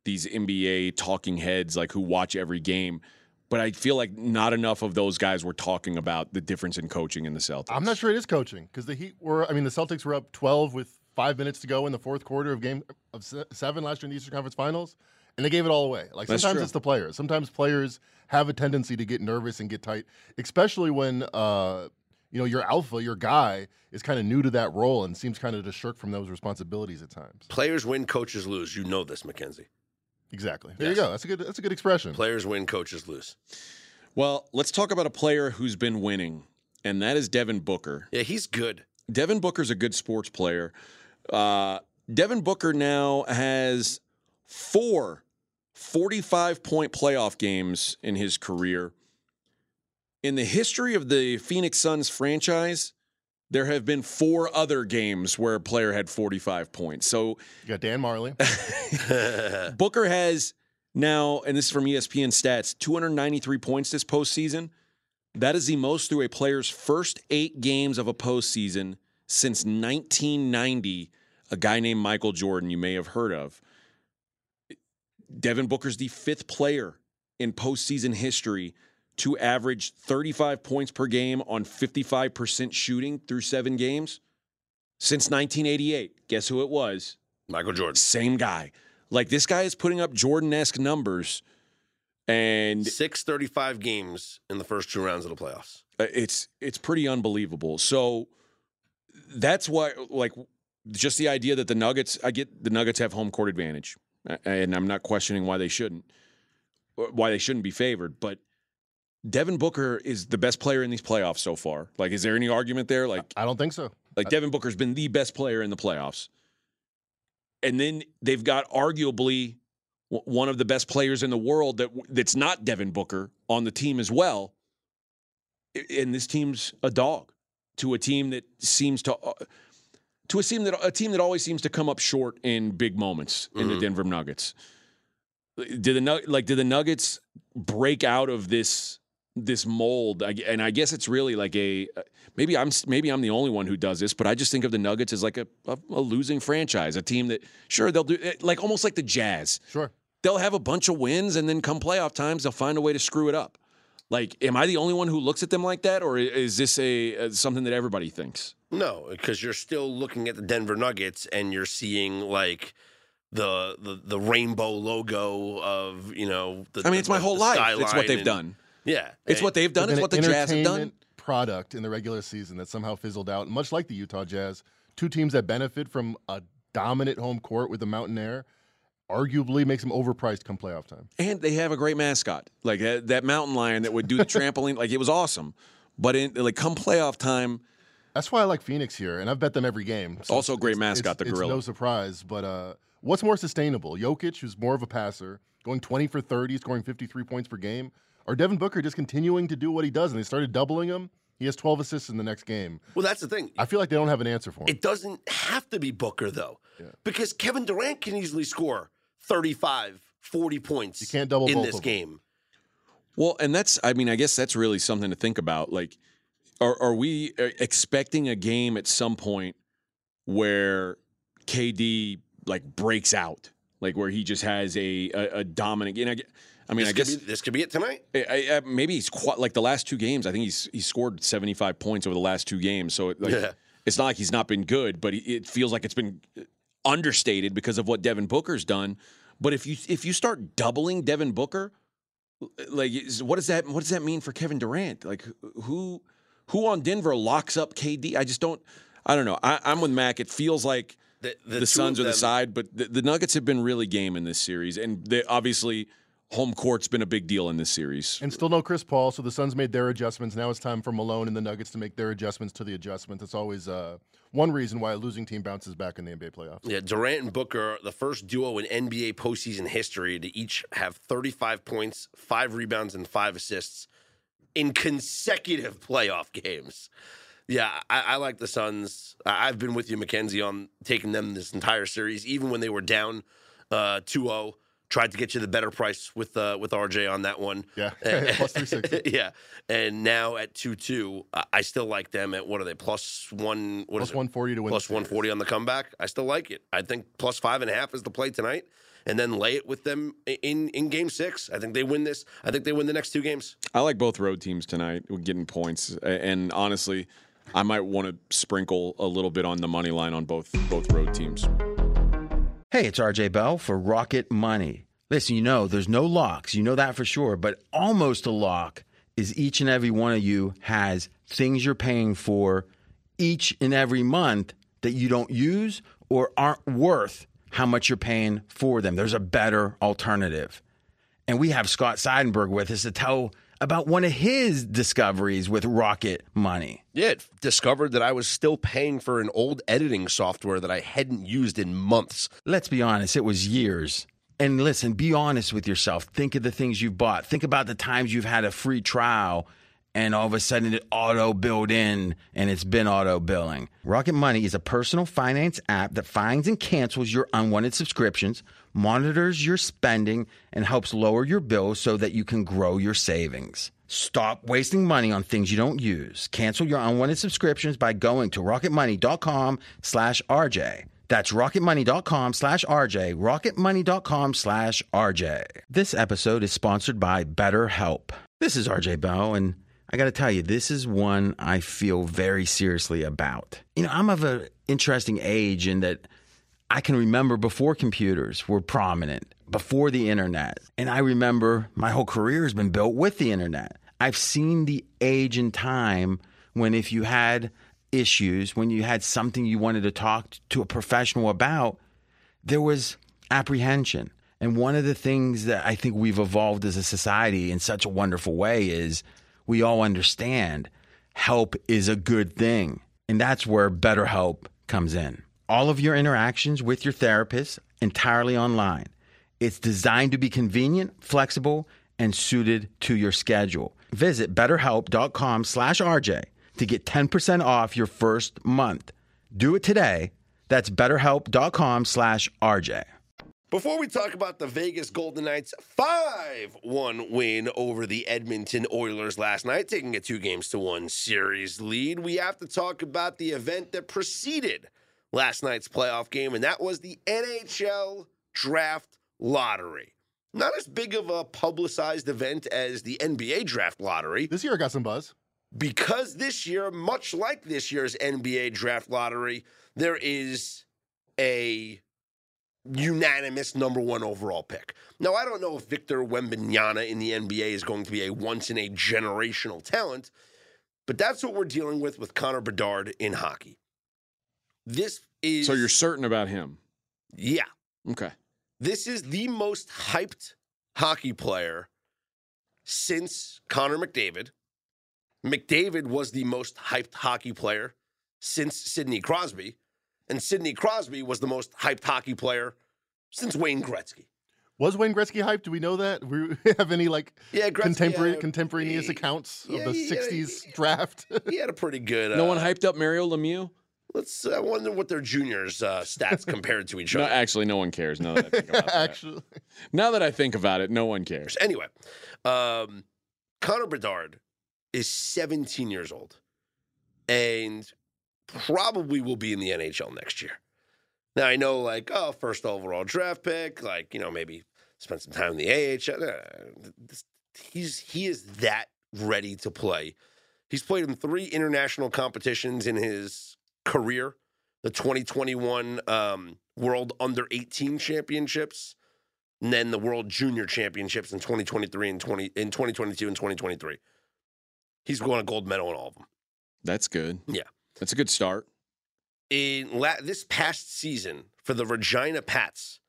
Speaker 2: these NBA talking heads like who watch every game, but I feel like not enough of those guys were talking about the difference in coaching in the Celtics.
Speaker 4: I'm not sure it is coaching because the Heat were. I mean, the Celtics were up 12 with five minutes to go in the fourth quarter of game of seven last year in the Eastern Conference Finals, and they gave it all away. Like
Speaker 2: That's
Speaker 4: sometimes
Speaker 2: true.
Speaker 4: it's the players. Sometimes players have a tendency to get nervous and get tight, especially when uh, you know your alpha, your guy, is kind of new to that role and seems kind of to shirk from those responsibilities at times.
Speaker 1: Players win, coaches lose. You know this, Mackenzie.
Speaker 4: Exactly. There
Speaker 1: Yes.
Speaker 4: you go. That's a good. That's a good expression.
Speaker 1: Players win, coaches lose.
Speaker 2: Well, let's talk about a player who's been winning, and that is Devin Booker.
Speaker 1: Yeah, he's good.
Speaker 2: Devin Booker's a good sports player. Uh, Devin Booker now has four 45 point playoff games in his career. In the history of the Phoenix Suns franchise, there have been four other games where a player had 45 points. So
Speaker 4: You got Dan Majerle.
Speaker 2: Booker has now, and this is from ESPN stats, 293 points this postseason. That is the most through a player's first eight games of a postseason since 1990. A guy named Michael Jordan, you may have heard of. Devin Booker's the fifth player in postseason history to average 35 points per game on 55% shooting through seven games since 1988. Guess who it was?
Speaker 1: Michael Jordan.
Speaker 2: Same guy. Like this guy is putting up Jordan esque numbers, and
Speaker 1: Six 35 games in the first two rounds of the playoffs.
Speaker 2: uh, it's it's pretty unbelievable. So that's why, like, just the idea that the Nuggets, I get the Nuggets have home court advantage, and I'm not questioning why they shouldn't, why they shouldn't be favored, but. Devin Booker is the best player in these playoffs so far. Like, is there any argument there? Like,
Speaker 4: I don't think so.
Speaker 2: Like Devin Booker's been the best player in the playoffs. And then they've got arguably one of the best players in the world that that's not Devin Booker on the team as well. And this team's a dog to a team that seems to uh, to a team that a team that always seems to come up short in big moments in the
Speaker 1: Mhm.
Speaker 2: Denver Nuggets. Did the Nug- like did the Nuggets break out of this this mold? And I guess it's really like a maybe I'm maybe I'm the only one who does this, but I just think of the Nuggets as like a, a, a losing franchise, a team that sure they'll do like almost like the Jazz.
Speaker 4: Sure.
Speaker 2: They'll have a bunch of wins, and then come playoff times, they'll find a way to screw it up. Like, am I the only one who looks at them like that, or is this a, uh something that everybody thinks?
Speaker 1: No, because you're still looking at the Denver Nuggets and you're seeing like the the, the rainbow logo of you know. The,
Speaker 2: I mean, it's my whole life. It's what they've
Speaker 1: and-
Speaker 2: done.
Speaker 1: Yeah,
Speaker 2: It's what they've done. It's what the Jazz have done.
Speaker 4: Product in the regular season that somehow fizzled out, much like the Utah Jazz. Two teams that benefit from a dominant home court with the mountain air, arguably makes them overpriced come playoff time.
Speaker 2: And they have a great mascot, like that, that mountain lion that would do the trampoline. Like it was awesome. But in like come playoff time,
Speaker 4: That's why I like Phoenix here, and I've bet them every game. So
Speaker 2: Also
Speaker 4: it's-
Speaker 2: great mascot,
Speaker 4: it's-
Speaker 2: the
Speaker 4: it's
Speaker 2: gorilla.
Speaker 4: no surprise, but uh, what's more sustainable? Jokic, who's more of a passer, going 20 for 30, scoring 53 points per game, or Devin Booker just continuing to do what he does, and they started doubling him. He has 12 assists in the next game.
Speaker 1: Well, that's the thing.
Speaker 4: I feel like they don't have an answer for him.
Speaker 1: It doesn't have to be Booker though,
Speaker 4: Yeah.
Speaker 1: because Kevin Durant can easily score 35, 40 points.
Speaker 4: You can't double
Speaker 1: in this game.
Speaker 2: Well, and that's, I mean, I guess that's really something to think about. Like, are, are we uh, expecting a game at some point where KD like breaks out, like where he just has a a, a dominant? And I, get- I mean,
Speaker 1: this
Speaker 2: I guess
Speaker 1: could be, this could be it tonight.
Speaker 2: I, I, maybe he's quite, like the last two games. I think he's he scored seventy five points over the last two games. So like,
Speaker 1: Yeah.
Speaker 2: It's not like he's not been good, but it feels like it's been uh, understated because of what Devin Booker's done. But if you if you start doubling Devin Booker, like what does that what does that mean for Kevin Durant? Like who who on Denver locks up KD? I just don't. I don't know. I, am with Mac. It feels like
Speaker 1: The,
Speaker 2: the,
Speaker 1: two
Speaker 2: Suns are the side, but the, the Nuggets have been really game in this series, and they, obviously home court's been a big deal in this series.
Speaker 4: And still no Chris Paul, so the Suns made their adjustments. Now it's time for Malone and the Nuggets to make their adjustments to the adjustments. It's always uh, one reason why a losing team bounces back in the NBA playoffs.
Speaker 1: Yeah, Durant and Booker, the first duo in NBA postseason history to each have 35 points, five rebounds, and five assists in consecutive playoff games. Yeah, I, I like the Suns. I- I've been with you, Mackenzie, on taking them this entire series, even when they were down uh, 2-0. Tried to get you the better price with uh, with RJ on that one.
Speaker 4: Yeah, plus 360.
Speaker 1: yeah, and now at two two, I- I still like them at what are they plus one? What is
Speaker 4: Plus
Speaker 1: it?
Speaker 4: 140 to win.
Speaker 1: plus
Speaker 4: the
Speaker 1: 140 on the comeback. I still like it. I think plus five and a half is the play tonight, and then lay it with them in in game six. I think they win this. I think they win the next two games.
Speaker 2: I like both road teams tonight getting points, and honestly, I might want to sprinkle a little bit on the money line on both both road teams.
Speaker 5: Hey, it's RJ Bell for Rocket Money. Listen, you know, there's no locks. You know that for sure. But almost a lock is each and every one of you has things you're paying for each and every month that you don't use or aren't worth how much you're paying for them. There's a better alternative. And we have Scott Seidenberg with us to tell about one of his discoveries with Rocket Money.
Speaker 1: Yeah, it discovered that I was still paying for an old editing software that I hadn't used in months.
Speaker 5: let's be honest, it was years. And listen, be honest with yourself. Think of the things you've bought. Think about the times you've had a free trial and all of a sudden it auto billed in and it's been auto billing. Rocket Money is a personal finance app that finds and cancels your unwanted subscriptions, monitors your spending, and helps lower your bills so that you can grow your savings. Stop wasting money on things you don't use. Cancel your unwanted subscriptions by going to rocketmoney.com slash RJ. That's rocketmoney.com slash RJ, rocketmoney.com slash RJ. This episode is sponsored by BetterHelp. This is RJ Bell, and I got to tell you, this is one I feel very seriously about. You know, I'm of an interesting age in that I can remember before computers were prominent, before the internet. And I remember my whole career has been built with the internet. I've seen the age and time when if you had issues, when you had something you wanted to talk to a professional about, there was apprehension. And one of the things that I think we've evolved as a society in such a wonderful way is we all understand help is a good thing. And that's where BetterHelp comes in. All of your interactions with your therapist entirely online. It's designed to be convenient, flexible, and suited to your schedule. Visit betterhelp.com slash RJ to get 10% off your first month. Do it today. That's betterhelp.com slash RJ.
Speaker 1: Before we talk about the Vegas Golden Knights' 5 1 win over the Edmonton Oilers last night, taking a two games to one series lead, we have to talk about the event that preceded last night's playoff game, and that was the NHL Draft Lottery. Not as big of a publicized event as the NBA Draft Lottery,
Speaker 4: This year it got some buzz.
Speaker 1: because this year, much like this year's NBA draft lottery, there is a unanimous number one overall pick. Now, I don't know if Victor Wembanyama in the NBA is going to be a once in a generational talent, but that's what we're dealing with with Connor Bedard in hockey. This is
Speaker 2: So you're certain about him?
Speaker 1: yeah.
Speaker 2: Okay.
Speaker 1: This is the most hyped hockey player since Connor McDavid. McDavid was the most hyped hockey player since Sidney Crosby. And Sidney Crosby was the most hyped hockey player since Wayne Gretzky.
Speaker 4: Was Wayne Gretzky hyped? Do we know that? We have any like
Speaker 1: Yeah, Gretzky
Speaker 4: contemporary
Speaker 1: had
Speaker 4: contemporaneous
Speaker 1: he-
Speaker 4: accounts
Speaker 1: yeah,
Speaker 4: of the
Speaker 1: he had a-
Speaker 4: '60s draft?
Speaker 1: He had a pretty good. Uh,
Speaker 2: No one hyped up Mario Lemieux?
Speaker 1: Let's. I wonder what their juniors' uh, stats compared to each
Speaker 2: No,
Speaker 1: other.
Speaker 2: actually, no one cares. Now that I think about that.
Speaker 4: Actually,
Speaker 2: Now that I think about it, no one cares.
Speaker 1: Anyway, um, Connor Bedard is 17 years old and probably will be in the NHL next year. Now, I know, like, oh, first overall draft pick, like, you know, maybe spend some time in the AHL. Uh, He's, he is that ready to play. He's played in three international competitions in his career, the 2021 um, World Under 18 Championships, and then the World Junior Championships in 2023 and 20 in 2022 and 2023. He's won a gold medal in all of them.
Speaker 2: That's good.
Speaker 1: Yeah.
Speaker 2: That's a good start.
Speaker 1: In la- this past season for the Regina Pats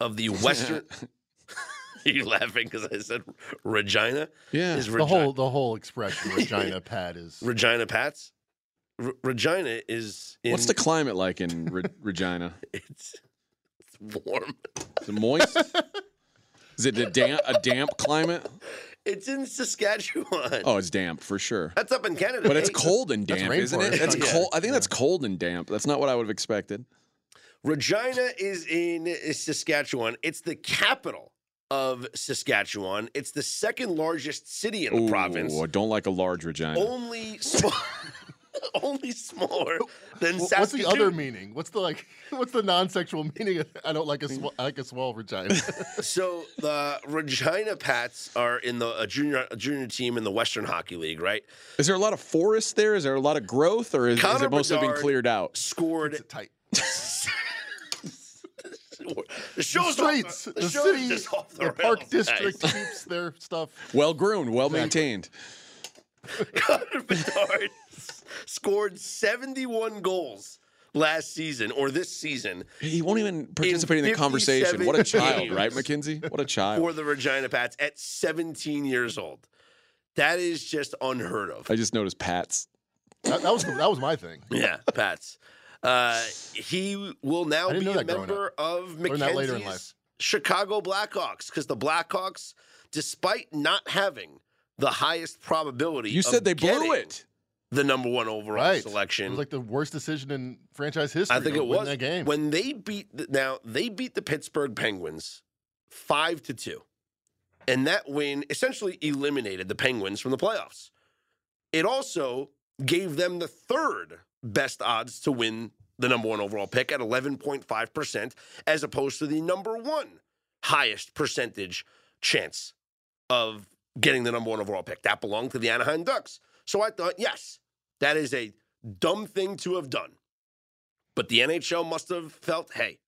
Speaker 1: of the Western. Are you laughing because I said Regina?
Speaker 2: Yeah.
Speaker 1: Is
Speaker 4: The
Speaker 1: Regi-
Speaker 4: whole the whole expression Regina Pat is
Speaker 1: Regina Pats? R- Regina is. In,
Speaker 2: What's the climate like in Re- Regina?
Speaker 1: It's, it's warm.
Speaker 2: Is it moist? Is it a damp, a damp climate?
Speaker 1: It's in Saskatchewan.
Speaker 2: Oh, it's damp for sure.
Speaker 1: That's up in Canada.
Speaker 2: But it's cold and damp, isn't it?
Speaker 4: Oh, rainforest.
Speaker 2: That's
Speaker 1: Yeah.
Speaker 2: cold. I think that's cold and damp. That's not what I would have expected.
Speaker 1: Regina is in Saskatchewan. It's the capital of Saskatchewan. It's the second largest city in the
Speaker 2: Ooh,
Speaker 1: province.
Speaker 2: I don't like a large Regina.
Speaker 1: Only small, only smaller than
Speaker 4: Wh-
Speaker 1: Saskatoon.
Speaker 4: What's the other meaning? What's the like? What's the non-sexual meaning? I don't like a sw- I like a small vagina.
Speaker 1: So the Regina Pats are in the a junior a junior team in the Western Hockey League, right?
Speaker 2: Is there a lot of forest there? Is there a lot of growth, or is, has
Speaker 1: Connor
Speaker 2: it mostly been cleared out?
Speaker 1: Scored
Speaker 4: It's tight.
Speaker 1: the
Speaker 4: The streets,
Speaker 1: off,
Speaker 4: the,
Speaker 1: the, show's
Speaker 4: city,
Speaker 1: off the,
Speaker 4: the park district
Speaker 1: guys.
Speaker 4: keeps their stuff.
Speaker 2: Well groomed, well maintained.
Speaker 1: Connor Bedard scored 71 goals last season or this season
Speaker 2: He won't even participate in, the conversation. What a child, right, Mackenzie? What a child.
Speaker 1: for the Regina Pats at 17 years old. That is just unheard of.
Speaker 2: I just noticed Pats.
Speaker 4: That, that was that was my thing.
Speaker 1: Yeah, Pats. Uh, he will now be a member of
Speaker 4: Learned that later in life.
Speaker 1: Mackenzie's Chicago Blackhawks because the Blackhawks, despite not having the highest probability,
Speaker 2: You
Speaker 1: of
Speaker 2: said they blew it.
Speaker 1: The number one overall
Speaker 4: Right.
Speaker 1: selection.
Speaker 4: It was like the worst decision in franchise history.
Speaker 1: I think it was
Speaker 4: that game.
Speaker 1: when they beat the, now they beat the Pittsburgh Penguins five to two, and that win essentially eliminated the Penguins from the playoffs. It also gave them the third best odds to win the number one overall pick at eleven point five percent, as opposed to the number one highest percentage chance of getting the number one overall pick. That belonged to the Anaheim Ducks. So I thought, yes, that is a dumb thing to have done. But the NHL must have felt, hey,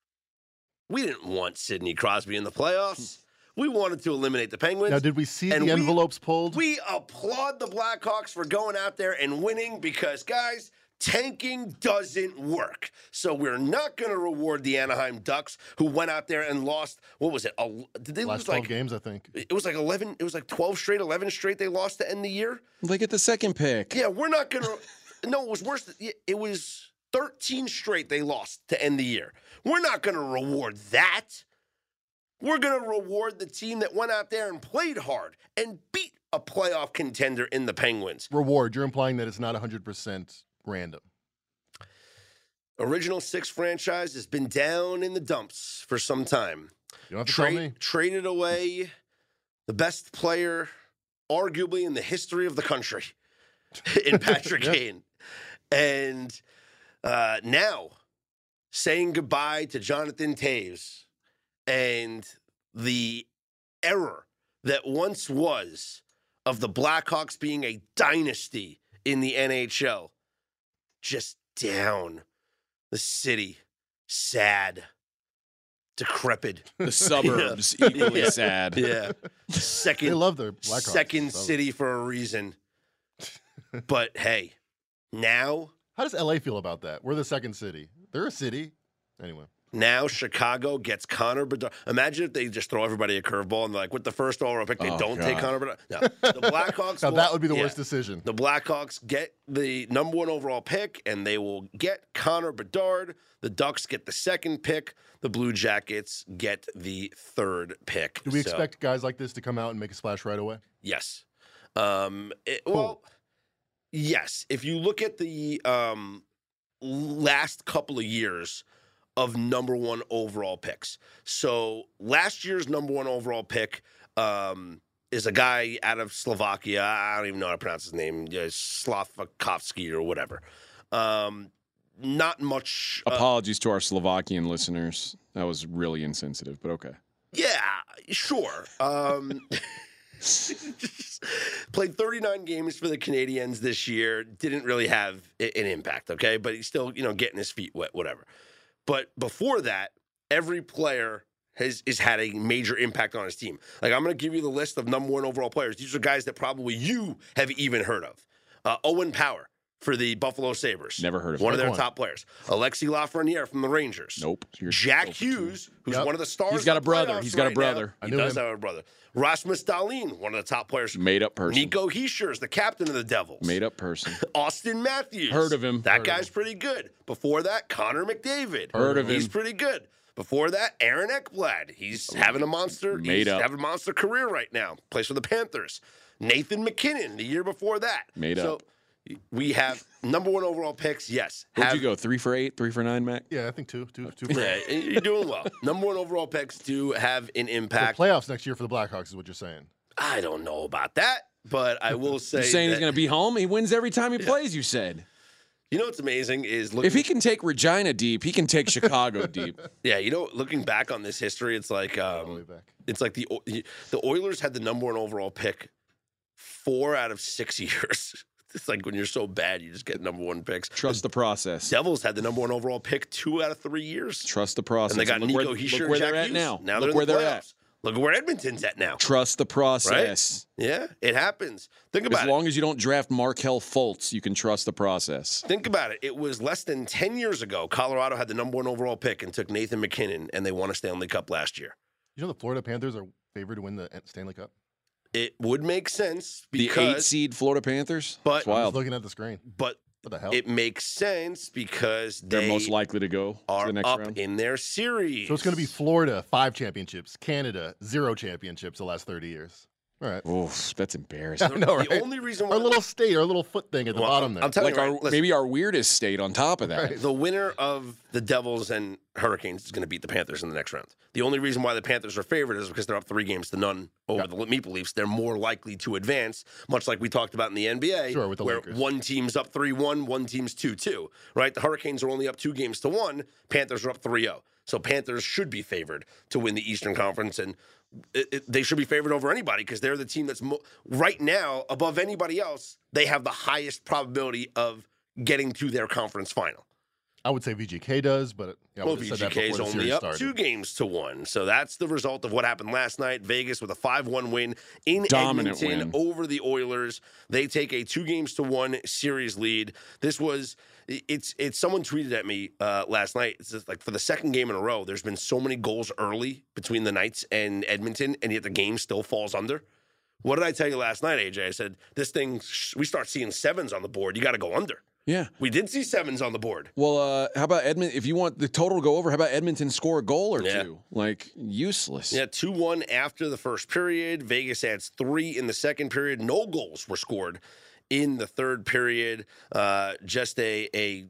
Speaker 1: we didn't want Sidney Crosby in the playoffs. Hmm. We wanted to eliminate the Penguins.
Speaker 4: now, did we see
Speaker 1: And
Speaker 4: the
Speaker 1: we-
Speaker 4: envelopes pulled?
Speaker 1: we applaud the Blackhawks for going out there and winning because, guys, tanking doesn't work. So we're not going to reward the Anaheim Ducks who went out there and lost. What was it? A, did they
Speaker 4: Last
Speaker 1: lose
Speaker 4: twelve
Speaker 1: like?
Speaker 4: games, I think.
Speaker 1: It was like eleven. It was like twelve straight, eleven straight. They lost to end the year.
Speaker 2: They get the second pick.
Speaker 1: Yeah, we're not gonna. no, it was worse. than- It was 13 straight they lost to end the year. We're not gonna reward that. We're gonna reward the team that went out there and played hard and beat a playoff contender in the Penguins.
Speaker 4: Reward. You're implying that it's not 100 percent random.
Speaker 1: Original six franchise has been down in the dumps for some time.
Speaker 4: You don't have to tell
Speaker 1: Tra-
Speaker 4: me.
Speaker 1: traded away the best player, arguably in the history of the country, in Patrick
Speaker 4: Yeah.
Speaker 1: Kane. And uh, now saying goodbye to Jonathan Toews and the error that once was of the Blackhawks being a dynasty in the NHL. Just down. The city, sad, decrepit.
Speaker 2: The suburbs equally
Speaker 1: Yeah.
Speaker 2: sad.
Speaker 1: Yeah. Second, They
Speaker 4: love their Blackhawks.
Speaker 1: second city for a reason. But hey, now
Speaker 4: How does LA feel about that? We're the second city. They're a city. Anyway,
Speaker 1: now Chicago gets Connor Bedard. Imagine if they just throw everybody a curveball and like with the first overall pick, they
Speaker 2: Oh,
Speaker 1: don't take Connor Bedard. No. The Blackhawks
Speaker 4: now
Speaker 1: will-
Speaker 4: that would be the
Speaker 1: yeah.
Speaker 4: worst decision.
Speaker 1: The Blackhawks get the number one overall pick, and they will get Connor Bedard. The Ducks get the second pick. The Blue Jackets get the third pick.
Speaker 4: Do we
Speaker 1: So-
Speaker 4: expect guys like this to come out and make a splash right away?
Speaker 1: Yes. Um, it- well, yes. If you look at the um, last couple of years of number one overall picks, so last year's number one overall pick um, is a guy out of Slovakia. I don't even know how to pronounce his name, yeah, Slavakovsky or whatever. Um, not much. uh,
Speaker 2: Apologies to our Slovakian listeners. That was really insensitive, but okay.
Speaker 1: Yeah, sure. Um, Played 39 games for the Canadiens this year. Didn't really have an impact, okay? But he's still, you know, getting his feet wet, whatever. But before that, every player has, has had a major impact on his team. Like, I'm going to give you the list of number one overall players. These are guys that probably you have even heard of. Uh, Owen Power for the Buffalo Sabres.
Speaker 2: Never heard of
Speaker 1: One
Speaker 2: him.
Speaker 1: of their
Speaker 4: one.
Speaker 1: top players. Alexi Lafreniere from the Rangers.
Speaker 2: Nope. You're
Speaker 1: Jack. Hughes, who's
Speaker 4: Yep.
Speaker 1: one of the stars.
Speaker 2: He's got a brother. He's got a
Speaker 1: right now.
Speaker 2: brother.
Speaker 4: I
Speaker 1: He does
Speaker 4: him.
Speaker 1: have a brother. Rasmus Dahlin, one of the top players.
Speaker 2: Made up person.
Speaker 1: Nico Hischier the captain of the Devils.
Speaker 2: Made up person.
Speaker 1: Auston Matthews.
Speaker 2: Heard of him.
Speaker 1: That
Speaker 2: Heard of
Speaker 1: guy's pretty good. Before that, Connor McDavid.
Speaker 2: Heard of
Speaker 1: He's
Speaker 2: him.
Speaker 1: He's pretty good. Before that, Aaron Ekblad. He's having a monster.
Speaker 2: Made
Speaker 1: he's
Speaker 2: up.
Speaker 1: having a monster career right now. Plays for the Panthers. Nathan MacKinnon the year before that.
Speaker 2: Made
Speaker 1: so,
Speaker 2: up.
Speaker 1: We have number one overall picks. Yes.
Speaker 2: Where'd you go? Three for eight? Three for nine, Mac?
Speaker 4: Yeah, I think two, two, two. For
Speaker 1: Yeah, you're doing well. Number one overall picks do have an
Speaker 4: the
Speaker 1: impact.
Speaker 4: playoffs next year for the Blackhawks is what you're saying.
Speaker 1: I don't know about that, but I will say.
Speaker 2: You're saying he's going to be home? He wins every time he plays, you said.
Speaker 1: You know what's amazing is looking.
Speaker 2: If he can take Regina deep, he can take Chicago deep.
Speaker 1: yeah, you know, looking back on this history, it's like
Speaker 4: All the way
Speaker 1: um, it's like the the Oilers had the number one overall pick four out of six years. It's like when you're so bad, you just get number one picks.
Speaker 2: Trust the process.
Speaker 1: Devils had the number one overall pick two out of three years,
Speaker 2: Trust the process.
Speaker 1: and they got
Speaker 2: look
Speaker 1: Nico
Speaker 2: where,
Speaker 1: Hischier
Speaker 2: look
Speaker 1: and
Speaker 2: where
Speaker 1: Jack
Speaker 2: they're at
Speaker 1: Hughes.
Speaker 2: now.
Speaker 1: Now
Speaker 2: look
Speaker 1: they're
Speaker 2: where
Speaker 1: the
Speaker 2: they're
Speaker 1: playoffs.
Speaker 2: at.
Speaker 1: Look at where Edmonton's at now.
Speaker 2: Trust the process.
Speaker 1: Yeah, it happens. Think
Speaker 2: As
Speaker 1: about it.
Speaker 2: As long as you don't draft Markelle Fultz, you can trust the process.
Speaker 1: Think about it. It was less than 10 years ago. Colorado had the number one overall pick and took Nathan MacKinnon, and they won a Stanley Cup last year.
Speaker 4: You know the Florida Panthers are favored to win the Stanley Cup.
Speaker 1: It would make sense
Speaker 2: The eight seed Florida Panthers?
Speaker 1: But-
Speaker 2: It's
Speaker 4: I was
Speaker 2: wild.
Speaker 4: looking at the screen.
Speaker 1: but
Speaker 4: What the hell?
Speaker 1: it makes sense because
Speaker 2: They're most likely to go to
Speaker 1: are
Speaker 2: the next
Speaker 1: up
Speaker 2: round.
Speaker 1: in their series.
Speaker 4: so it's going to be Florida five championships, Canada zero championships the last thirty years. All right.
Speaker 2: Oof, that's embarrassing.
Speaker 4: I know, right?
Speaker 1: The only reason why
Speaker 4: Our little state, our little foot thing at the
Speaker 1: Well,
Speaker 4: bottom there.
Speaker 1: I'm telling
Speaker 2: like
Speaker 1: you,
Speaker 2: our,
Speaker 1: right, listen,
Speaker 2: maybe our weirdest state on top of that.
Speaker 4: Right.
Speaker 1: the winner of the Devils and Hurricanes is going to beat the Panthers in the next round. The only reason why the Panthers are favored is because they're up three games to none over the Maple Leafs. They're more likely to advance, much like we talked about in the NBA,
Speaker 4: Sure, with the
Speaker 1: where
Speaker 4: Lakers.
Speaker 1: one team's up 3 1, one team's 2 2, right? The Hurricanes are only up two games to one, Panthers are up 3 0. So Panthers should be favored to win the Eastern Conference, and it, it- they should be favored over anybody because they're the team that's mo- right now above anybody else. They have the highest probability of getting to their conference final.
Speaker 4: I would say VGK does, but yeah, I
Speaker 1: Well,
Speaker 4: would have that
Speaker 1: VGK
Speaker 4: before
Speaker 1: is only up
Speaker 4: started.
Speaker 1: two games to one. So that's the result of what happened last night. Vegas with a 5 1 win in
Speaker 2: Dominant
Speaker 1: Edmonton
Speaker 2: win.
Speaker 1: over the Oilers. They take a two games to one series lead. This was. It's it's someone tweeted at me uh, last night. It's just like for the second game in a row. There's been so many goals early between the Knights and Edmonton, and yet the game still falls under. What did I tell you last night, AJ? I said this thing. We start seeing sevens on the board. You got to go under.
Speaker 2: Yeah.
Speaker 1: We did see sevens on the board.
Speaker 2: Well, uh, how about Edmonton? If you want the total to go over, how about Edmonton score a goal or
Speaker 1: Yeah.
Speaker 2: two? Like useless.
Speaker 1: Yeah, 2 1 after the first period. Vegas adds three in the second period. No goals were scored in the third period. Uh, just a, a,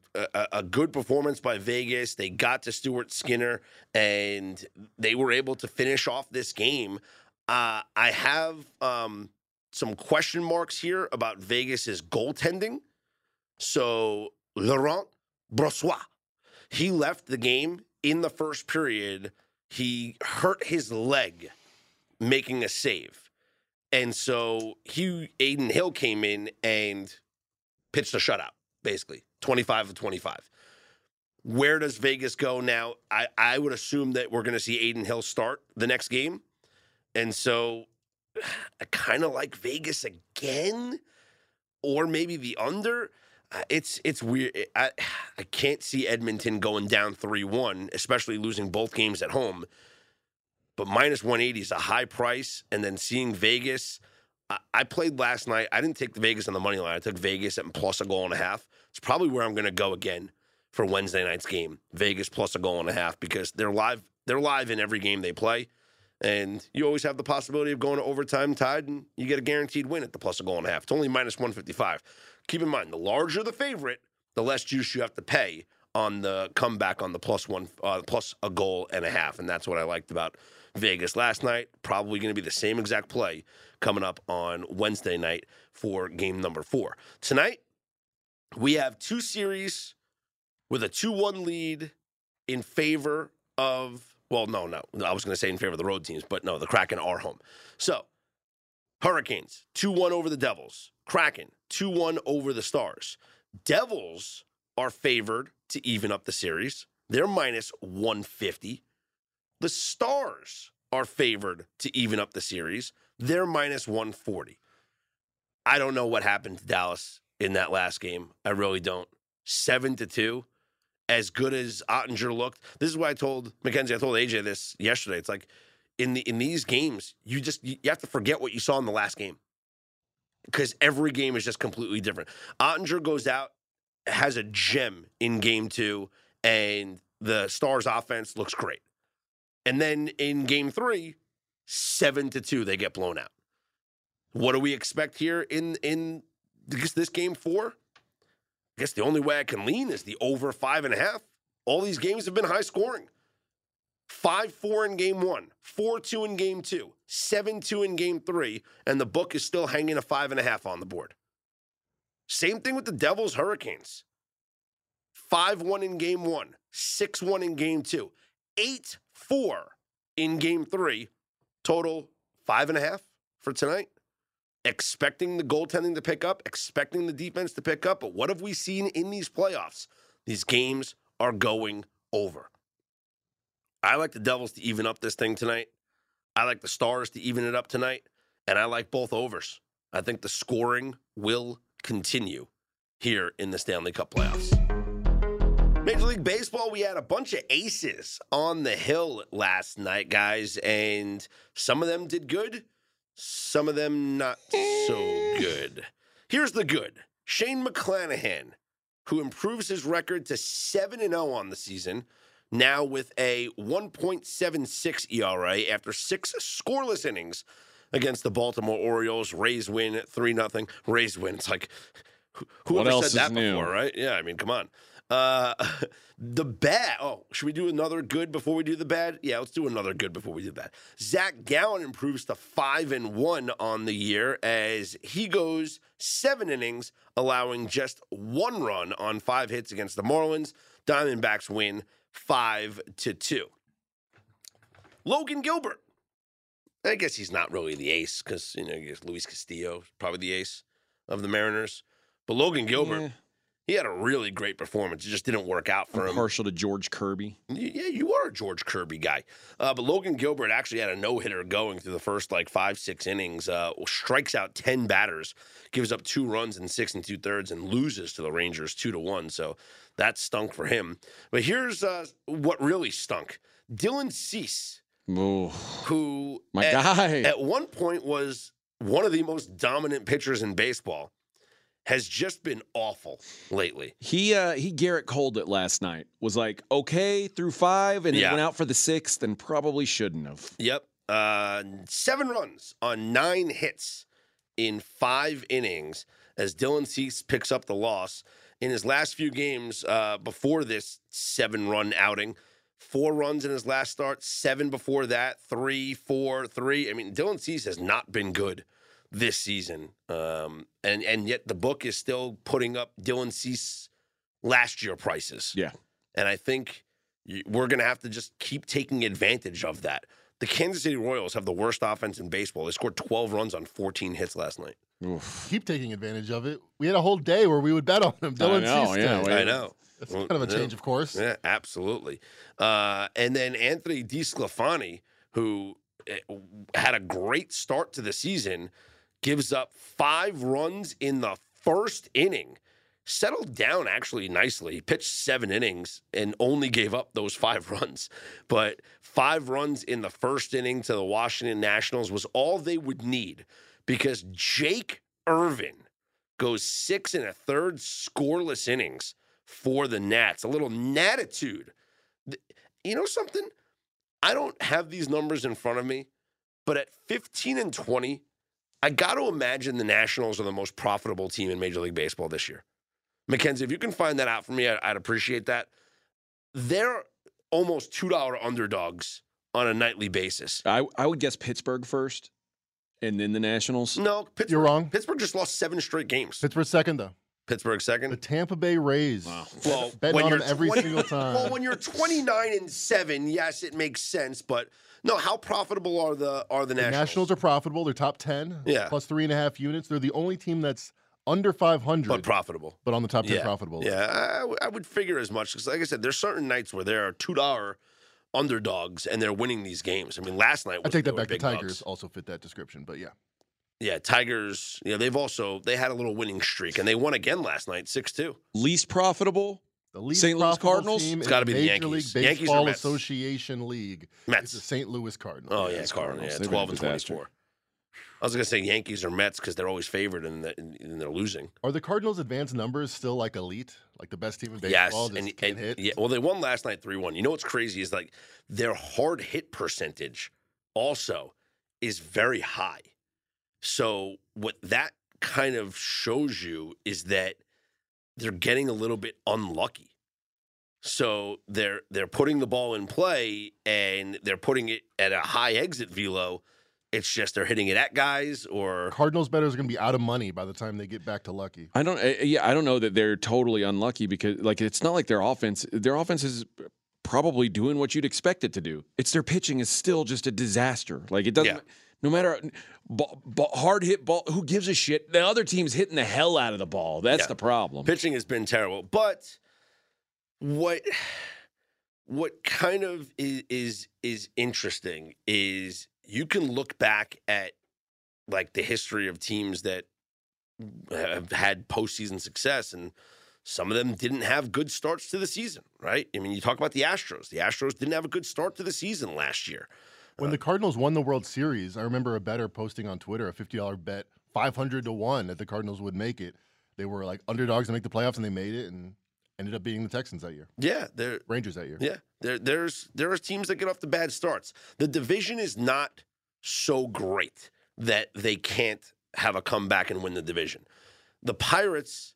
Speaker 1: a, good performance by Vegas. They got to Stuart Skinner and they were able to finish off this game. Uh, I have um, some question marks here about Vegas's goaltending. So, Laurent Brossoit, he left the game in the first period. He hurt his leg making a save. And so he Adin Hill came in and pitched a shutout, basically. 25 of 25. Where does Vegas go now? I, I would assume that we're gonna see Adin Hill start the next game. And so I kind of like Vegas again, or maybe the under. Uh, It's it's weird. I I can't see Edmonton going down three one, especially losing both games at home. But minus one eighty is a high price, and then seeing Vegas. I, I played last night. I didn't take the Vegas on the money line. I took Vegas at plus a goal and a half. It's probably where I'm going to go again for Wednesday night's game. Vegas plus a goal and a half because they're live. They're live in every game they play. And you always have the possibility of going to overtime tied, and you get a guaranteed win at the plus a goal and a half. It's only minus 155. Keep in mind, the larger the favorite, the less juice you have to pay on the comeback on the plus one, uh, plus a goal and a half. And that's what I liked about Vegas last night. Probably going to be the same exact play coming up on Wednesday night for game number four. Tonight, we have two series with a 2 1 lead in favor of, well, no, no. I was going to say in favor of the road teams, but no, the Kraken are home. So Hurricanes, 2 1 over the Devils. Kraken, 2 1 over the Stars. Devils are favored to even up the series. They're minus 150. The Stars are favored to even up the series. They're minus 140. I don't know what happened to Dallas in that last game. I really don't. 7 to 2. As good as Oettinger looked. This is why I told Mackenzie, I told AJ this yesterday. It's like in the in these games, you just you have to forget what you saw in the last game. Because every game is just completely different. Oettinger goes out, has a gem in game two, and the Stars offense looks great. And then in game three, seven to two, they get blown out. What do we expect here in in this, this game four? I guess the only way I can lean is the over five and a half. All these games have been high scoring. 5 4 in game one, 4 2 in game two, 7 2 in game three, and the book is still hanging a five and a half on the board. Same thing with the Devils Hurricanes 5 1 in game one, 6 1 in game two, 8 4 in game three, total five and a half for tonight. Expecting the goaltending to pick up, expecting the defense to pick up. But what have we seen in these playoffs? These games are going over. I like the Devils to even up this thing tonight. I like the Stars to even it up tonight. And I like both overs. I think the scoring will continue here in the Stanley Cup playoffs. Major League Baseball, we had a bunch of aces on the hill last night, guys, and some of them did good, some of them not so good. Here's the good Shane McClanahan, who improves his record to 7 0 on the season, now with a 1.76 ERA after six scoreless innings against the Baltimore Orioles. Rays win 3 0. Rays win. It's like, who- whoever
Speaker 2: else
Speaker 1: said that
Speaker 2: new?
Speaker 1: before, right? Yeah, I mean, come on. Uh, the bad. Oh, should we do another good before we do the bad? Yeah, let's do another good before we do that. Zach Gallen improves to five and one on the year as he goes seven innings, allowing just one run on five hits against the Marlins. Diamondbacks win five to two. Logan Gilbert. I guess he's not really the ace because you know Luis Castillo is probably the ace of the Mariners. But Logan Gilbert,
Speaker 2: Yeah,
Speaker 1: he had a really great performance. It just didn't work out for
Speaker 2: I'm
Speaker 1: him.
Speaker 2: partial to George Kirby.
Speaker 1: Yeah, you are a George Kirby guy. Uh, but Logan Gilbert actually had a no hitter going through the first like five, six innings, uh, strikes out 10 batters, gives up two runs in six and two thirds, and loses to the Rangers two to one. So that stunk for him. But here's uh, what really stunk Dylan Cease,
Speaker 2: Ooh,
Speaker 1: who
Speaker 2: my
Speaker 1: at,
Speaker 2: guy.
Speaker 1: at one point was one of the most dominant pitchers in baseball, has just been awful lately.
Speaker 2: He uh he Garrett Cold it last night. Was like okay through five, and
Speaker 1: Yeah.
Speaker 2: went out for the sixth, and probably shouldn't have.
Speaker 1: Yep. Uh, seven runs on nine hits in five innings as Dylan Cease picks up the loss. In his last few games uh, before this seven run outing, four runs in his last start, seven before that, three, four, three. I mean, Dylan Cease has not been good this season. Um, and, and yet the book is still putting up Dylan Cease last year prices.
Speaker 2: Yeah.
Speaker 1: And I think we're going to have to just keep taking advantage of that. The Kansas City Royals have the worst offense in baseball. They scored 12 runs on 14 hits last night.
Speaker 2: Oof.
Speaker 4: Keep taking advantage of it. We had a whole day where we would bet on them. Dylan
Speaker 2: know,
Speaker 4: Cease
Speaker 2: yeah,
Speaker 4: Day.
Speaker 2: we-
Speaker 1: I know.
Speaker 4: That's
Speaker 1: Well,
Speaker 4: kind of a
Speaker 1: yeah.
Speaker 4: change of course.
Speaker 1: Yeah, absolutely. Uh, and then Anthony DiSclafani, who eh, had a great start to the season, gives up five runs in the first inning. Settled down actually nicely. He pitched seven innings and only gave up those five runs. But five runs in the first inning to the Washington Nationals was all they would need because Jake Irvin goes six and a third scoreless innings for the Nats. A little natitude. You know something? I don't have these numbers in front of me, but at 15 and 20, I got to imagine the Nationals are the most profitable team in Major League Baseball this year. Mackenzie, if you can find that out for me, I- I'd appreciate that. They're almost $2 underdogs on a nightly basis.
Speaker 2: I I would guess Pittsburgh first, and then the Nationals.
Speaker 1: No, Pittsburgh,
Speaker 4: You're wrong.
Speaker 1: Pittsburgh just lost seven straight games.
Speaker 4: Pittsburgh second though.
Speaker 1: Pittsburgh second. The.
Speaker 4: Tampa Bay Rays.
Speaker 1: Well,
Speaker 4: betting on them every
Speaker 1: 20
Speaker 4: single time.
Speaker 1: Well, when you're 29 and seven, yes, it makes sense. But no, how profitable are the are the
Speaker 4: the
Speaker 1: Nationals?
Speaker 4: Nationals are profitable. They're top ten.
Speaker 1: Yeah.
Speaker 4: Plus three and a half units. They're the only team that's under 500,
Speaker 1: but profitable.
Speaker 4: but, on the top 10
Speaker 1: Yeah,
Speaker 4: profitable.
Speaker 1: Yeah, I, w- I would figure as much because, like I said, there's certain nights where there are two dollar underdogs and they're winning these games. I mean, last night
Speaker 4: I
Speaker 1: was-
Speaker 4: take that back. The Tigers
Speaker 1: bucks.
Speaker 4: also fit that description, but yeah.
Speaker 1: Yeah, Tigers. You know, they've also they had a little winning streak and they won again last night, six two.
Speaker 2: Least profitable?
Speaker 4: The least
Speaker 2: St. Louis Cardinals?
Speaker 4: team
Speaker 1: It's
Speaker 4: in
Speaker 1: gotta be the
Speaker 4: Major
Speaker 1: Yankees.
Speaker 4: League
Speaker 1: Yankees or
Speaker 4: Baseball
Speaker 1: Mets?
Speaker 4: Association League.
Speaker 1: Mets.
Speaker 4: It's the St. Louis Cardinals.
Speaker 1: Oh yeah,
Speaker 2: it's
Speaker 1: Cardinals.
Speaker 2: Cardinals.
Speaker 1: Yeah, twelve and twenty four. I was gonna say Yankees or Mets because they're always favored and, the, and and they're losing.
Speaker 4: Are the Cardinals' advanced numbers still like elite, like the best team in
Speaker 1: Yes,
Speaker 4: baseball? just
Speaker 1: and,
Speaker 4: can't
Speaker 1: and-
Speaker 4: hit.
Speaker 1: yeah. Well, they won last night three one. You know what's crazy is like their hard hit percentage also is very high. So what that kind of shows you is that they're getting a little bit unlucky. So they're they're putting the ball in play and they're putting it at a high exit velo. It's just they're hitting it at guys or
Speaker 4: Cardinals bettors are going to be out of money by the time they get back to Lucky.
Speaker 2: I don't. uh, Yeah, I don't know that they're totally unlucky because, like, it's not like their offense. Their offense is probably doing what you'd expect it to do. It's their pitching is still just a disaster. Like it doesn't.
Speaker 1: Yeah.
Speaker 2: No matter ball, ball, hard hit ball, who gives a shit? The other team's hitting the hell out of the ball. That's
Speaker 1: Yeah.
Speaker 2: the problem.
Speaker 1: Pitching has been terrible, but what what kind of is is, is interesting is you can look back at like the history of teams that have had postseason success and some of them didn't have good starts to the season, right? I mean, you talk about the Astros. The Astros didn't have a good start to the season last year.
Speaker 4: When uh, the Cardinals won the World Series, I remember a better posting on Twitter a $50 bet, 500 to 1 that the Cardinals would make it. They were like underdogs to make the playoffs and they made it and ended up beating the Texans that year.
Speaker 1: Yeah, they're
Speaker 4: Rangers that year.
Speaker 1: Yeah, there, there's there are teams that get off the bad starts. The division is not so great that they can't have a comeback and win the division. The Pirates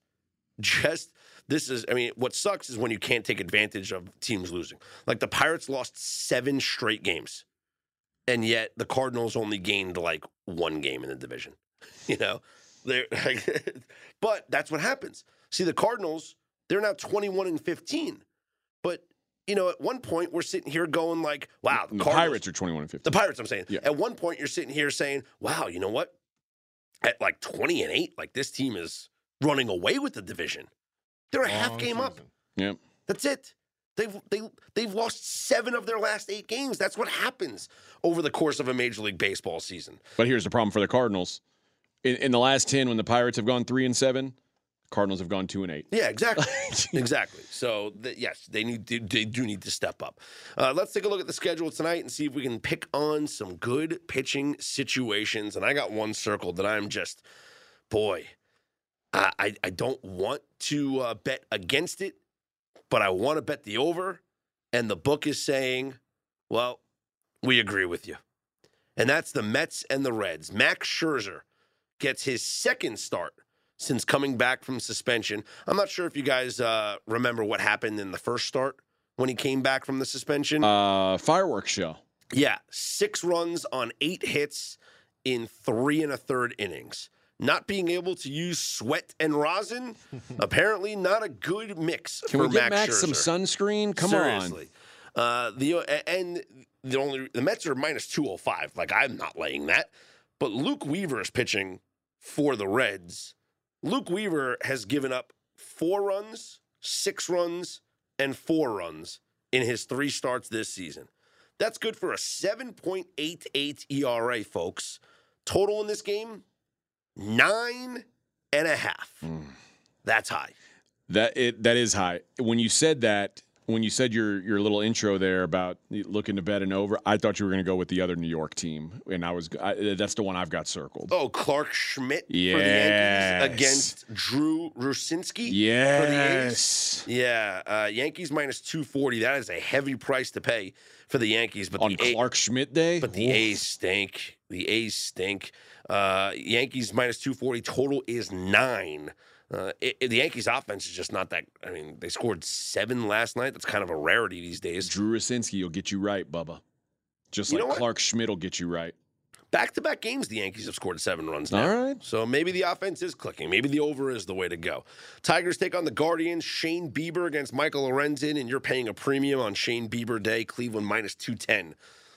Speaker 1: just this is I mean what sucks is when you can't take advantage of teams losing. Like the Pirates lost 7 straight games. And yet the Cardinals only gained like one game in the division. You know? They're like, but that's what happens. See the Cardinals, they're now 21 and 15. But you know, at one point we're sitting here going like, "Wow,
Speaker 2: the
Speaker 1: Cardinals-
Speaker 2: Pirates are twenty-one and fifty.
Speaker 1: the Pirates." I'm saying.
Speaker 2: Yeah.
Speaker 1: At one point, you're sitting here saying, "Wow, you know what? At like 20 and eight, like this team is running away with the division. They're a half game up.
Speaker 2: Yep.
Speaker 1: That's it. They've they they've lost seven of their last eight games. That's what happens over the course of a Major League Baseball season.
Speaker 2: But here's the problem for the Cardinals. In, in the last ten, when the Pirates have gone three and seven, Cardinals have gone two and eight.
Speaker 1: Yeah, exactly, exactly. So th- yes, they need to, they do need to step up. Uh, let's take a look at the schedule tonight and see if we can pick on some good pitching situations. And I got one circled that I'm just, boy, I I, I don't want to uh, bet against it, but I want to bet the over. And the book is saying, well, we agree with you. And that's the Mets and the Reds. Max Scherzer gets his second start since coming back from suspension. I'm not sure if you guys uh, remember what happened in the first start when he came back from the suspension.
Speaker 2: Uh, fireworks show.
Speaker 1: yeah, six runs on eight hits in three and a third innings. Not being able to use sweat and rosin, apparently not a good mix
Speaker 2: Can
Speaker 1: for
Speaker 2: we get
Speaker 1: Max
Speaker 2: Max some sunscreen? Come
Speaker 1: on. Uh, the and the only the Mets are minus two hundred five. Like I'm not laying that, but Luke Weaver is pitching for the Reds. Luke Weaver has given up four runs, six runs, and four runs in his three starts this season. That's good for a 7.88 ERA, folks. Total in this game, nine and a half.
Speaker 2: Mm.
Speaker 1: That's high.
Speaker 2: That it that is high. When you said that, when you said your your little intro there about looking to bet and over, I thought you were going to go with the other New York team, and I was I, that's the one I've got circled.
Speaker 1: Oh, Clarke Schmidt for the
Speaker 2: Yes.
Speaker 1: Yankees against Drew Rucinski.
Speaker 2: yes,
Speaker 1: Yeah, uh, Yankees minus 240. That is a heavy price to pay for the Yankees. But
Speaker 2: on
Speaker 1: the A-
Speaker 2: Clarke Schmidt Day.
Speaker 1: but the A's stink. The A's stink. Uh, Yankees minus 240. Total is nine. Uh, it, it- the Yankees offense is just not that. I mean, they scored seven last night. That's kind of a rarity these days.
Speaker 2: Drew Rucinski will get you right, Bubba. Just
Speaker 1: You
Speaker 2: like? Clarke Schmidt will get you right.
Speaker 1: Back to back games, the Yankees have scored seven runs now.
Speaker 2: All right.
Speaker 1: So maybe the offense is clicking. Maybe the over is the way to go. Tigers take on the Guardians. Shane Bieber against Michael Lorenzen, and you're paying a premium on Shane Bieber Day. Cleveland minus 210.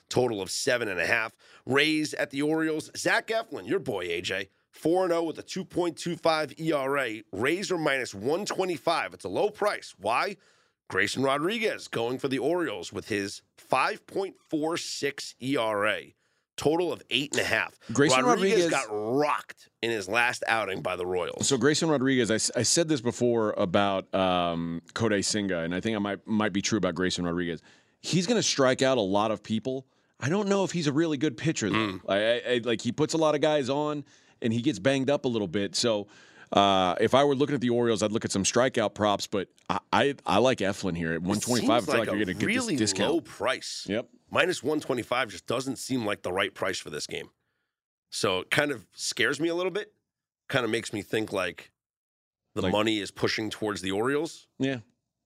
Speaker 1: Total of seven and a half. Rays at the Orioles. Zach Eflin, your boy AJ. 4 0 with a 2.25 ERA. Rays are minus 125. It's a low price. Why? Grayson Rodriguez going for the Orioles with his 5.46 ERA. Total of eight and a half.
Speaker 2: Grayson Rodriguez-
Speaker 1: got rocked in his last outing by the Royals.
Speaker 2: So Grayson Rodriguez, I said this before about um, Kodai Senga, and I think I might might be true about Grayson Rodriguez. He's going to strike out a lot of people. I don't know if he's a really good pitcher though.
Speaker 1: Mm.
Speaker 2: I, I, I- like he puts a lot of guys on, and he gets banged up a little bit. So uh, if I were looking at the Orioles, I'd look at some strikeout props. But I I, I like Eflin here at one twenty five. I feel like,
Speaker 1: a
Speaker 2: you're going to get
Speaker 1: really
Speaker 2: this discount.
Speaker 1: low price.
Speaker 2: Yep.
Speaker 1: Minus 125 just doesn't seem like the right price for this game. So it kind of scares me a little bit. Kind of makes me think like the
Speaker 2: Like-
Speaker 1: money is pushing towards the Orioles.
Speaker 2: Yeah,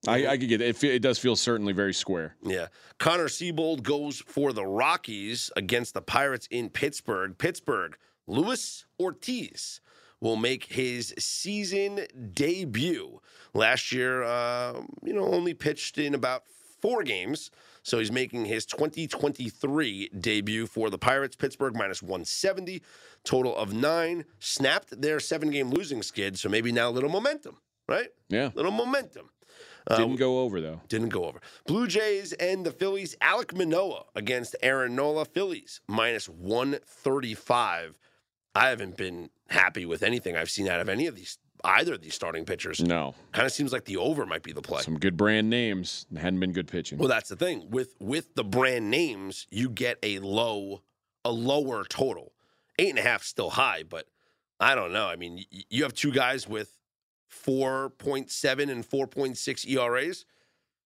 Speaker 2: I, I could get it. It, it does feel certainly very square.
Speaker 1: Yeah. Connor Seabold goes for the Rockies against the Pirates in Pittsburgh. Pittsburgh, Luis Ortiz will make his season debut. Last year, uh, you know, only pitched in about four games. So he's making his 2023 debut for the Pirates. Pittsburgh minus 170, total of nine. Snapped their seven game losing skid. So maybe now a little momentum, right?
Speaker 2: Yeah,
Speaker 1: Little momentum. Uh,
Speaker 2: didn't go over though.
Speaker 1: didn't go over. Blue Jays and the Phillies. Alek Manoah against Aaron Nola. Phillies minus 135. I haven't been happy with anything I've seen out of any of these, either of these starting pitchers.
Speaker 2: No,
Speaker 1: Kind of seems like the over might be the play.
Speaker 2: some good brand names. Hadn't been good pitching.
Speaker 1: Well, that's the thing with with the brand names, you get a low, a lower total. Eight and a half still high, but I don't know. I mean, you have two guys with four point seven and four point six ERAs.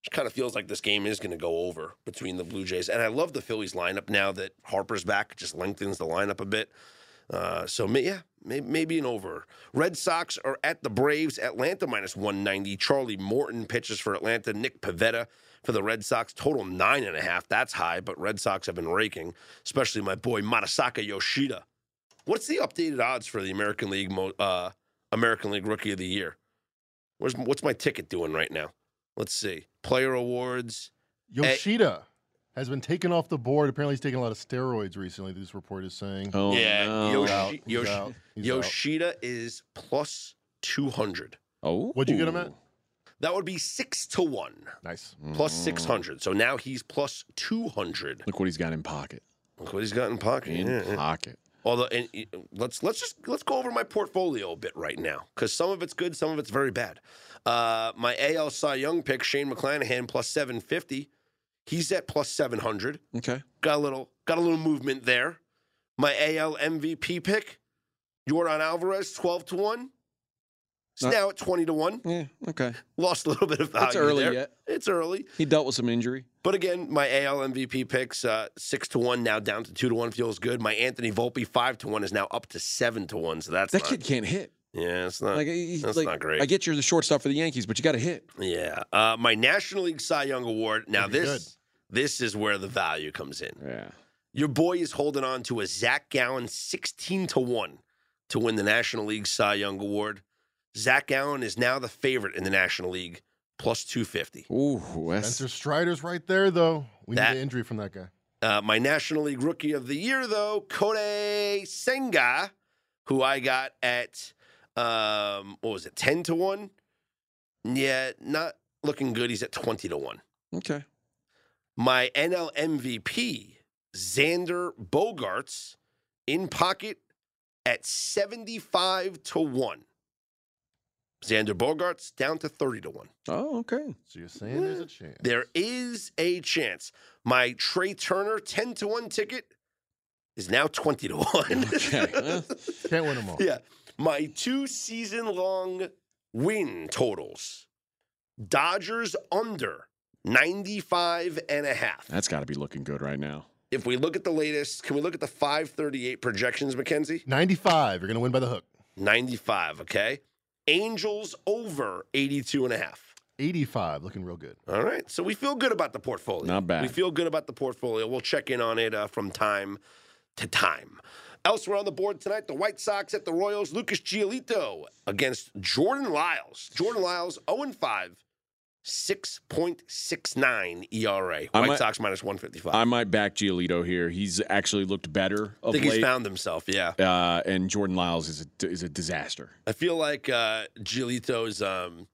Speaker 1: It kind of feels like this game is going to go over between the Blue Jays, and I love the Phillies lineup now that Harper's back. Just lengthens the lineup a bit. Uh, so may, yeah, maybe, maybe an over. Red Sox are at the Braves. Atlanta minus 190. Charlie Morton pitches for Atlanta. Nick Pivetta for the Red Sox. Total nine and a half. That's high, but Red Sox have been raking, especially my boy Matasaka Yoshida. What's the updated odds for the American League uh, American League Rookie of the Year? Where's what's my ticket doing right now? Let's see. Player awards.
Speaker 4: Yoshida has been taken off the board. Apparently, he's taken a lot of steroids recently. This report is saying.
Speaker 2: oh
Speaker 1: yeah,
Speaker 2: no.
Speaker 1: Yoshi-
Speaker 4: He's out. He's
Speaker 1: Yoshi-
Speaker 4: out. He's out.
Speaker 1: Yoshida is plus two hundred.
Speaker 2: Oh,
Speaker 4: What'd you get him at?
Speaker 1: That would be six to one,
Speaker 4: Nice.
Speaker 1: plus mm. 600. So now he's plus 200.
Speaker 2: Look what he's got in pocket.
Speaker 1: Look what he's got in pocket.
Speaker 2: In
Speaker 1: Yeah, yeah.
Speaker 2: pocket.
Speaker 1: Although, and, uh, let's let's just let's go over my portfolio a bit right now because some of it's good, some of it's very bad. Uh, my AL Cy Young pick, Shane McClanahan, plus 750. He's at plus 700.
Speaker 2: Okay.
Speaker 1: Got a little got a little movement there. My AL MVP pick, Yordan Alvarez, 12 to one. It's
Speaker 2: Not-
Speaker 1: now at 20 to one.
Speaker 2: Yeah. Okay.
Speaker 1: Lost a little bit of value.
Speaker 2: It's early
Speaker 1: there.
Speaker 2: yet.
Speaker 1: It's early.
Speaker 2: He dealt with some injury.
Speaker 1: But again, my AL MVP picks uh, six to one now down to two to one feels good. My Anthony Volpe five to one is now up to seven to one. So that's
Speaker 2: That
Speaker 1: not,
Speaker 2: kid can't hit.
Speaker 1: yeah, it's not
Speaker 2: Like,
Speaker 1: that's
Speaker 2: like,
Speaker 1: not great.
Speaker 2: I get you're the shortstop for the Yankees, but you got to hit.
Speaker 1: yeah. Uh, my National League Cy Young Award. Now
Speaker 4: Pretty
Speaker 1: this this is where the value comes in.
Speaker 2: Yeah.
Speaker 1: Your boy is holding on to a Zach Gallen sixteen to one to win the National League Cy Young Award. Zach Gallen is now the favorite in the National League, plus two fifty.
Speaker 2: Ooh, that's
Speaker 4: Spencer Strider's right there, though. We
Speaker 1: That-
Speaker 4: need an injury from that guy.
Speaker 1: Uh, my National League Rookie of the Year, though, Kodai Senga, who I got at um, what was it, ten to one? Yeah, not looking good. He's at twenty to one.
Speaker 2: okay.
Speaker 1: My NL MVP, Xander Bogaerts, in pocket at seventy-five to one. Xander Bogaerts down to thirty to one.
Speaker 2: Oh, okay.
Speaker 4: So you're saying there's a chance.
Speaker 1: There is a chance. My Trea Turner 10 to 1 ticket is now 20 to 1.
Speaker 2: Okay. Well,
Speaker 4: Can't win them all.
Speaker 1: yeah. My two season long win totals Dodgers under 95 and a half.
Speaker 2: that's got to be looking good right now.
Speaker 1: If we look at the latest, can we look at the 538 projections, Mackenzie?
Speaker 4: 95. You're going to win by the hook.
Speaker 1: 95, okay? Angels over 82 and a half.
Speaker 4: 85. Looking real good.
Speaker 1: All right. So we feel good about the portfolio.
Speaker 2: Not bad.
Speaker 1: We feel good about the portfolio. We'll check in on it uh, from time to time. Elsewhere on the board tonight, the White Sox at the Royals. Lucas Giolito against Jordan Lyles. Jordan Lyles 0 5, 6.69 ERA.
Speaker 2: I
Speaker 1: White
Speaker 2: might-
Speaker 1: Sox minus 155.
Speaker 2: I might back Giolito here. He's actually looked better
Speaker 1: I think
Speaker 2: late.
Speaker 1: he's found himself, yeah.
Speaker 2: uh, and Jordan Lyles is a, is a disaster.
Speaker 1: I feel like uh, Giolito's, um,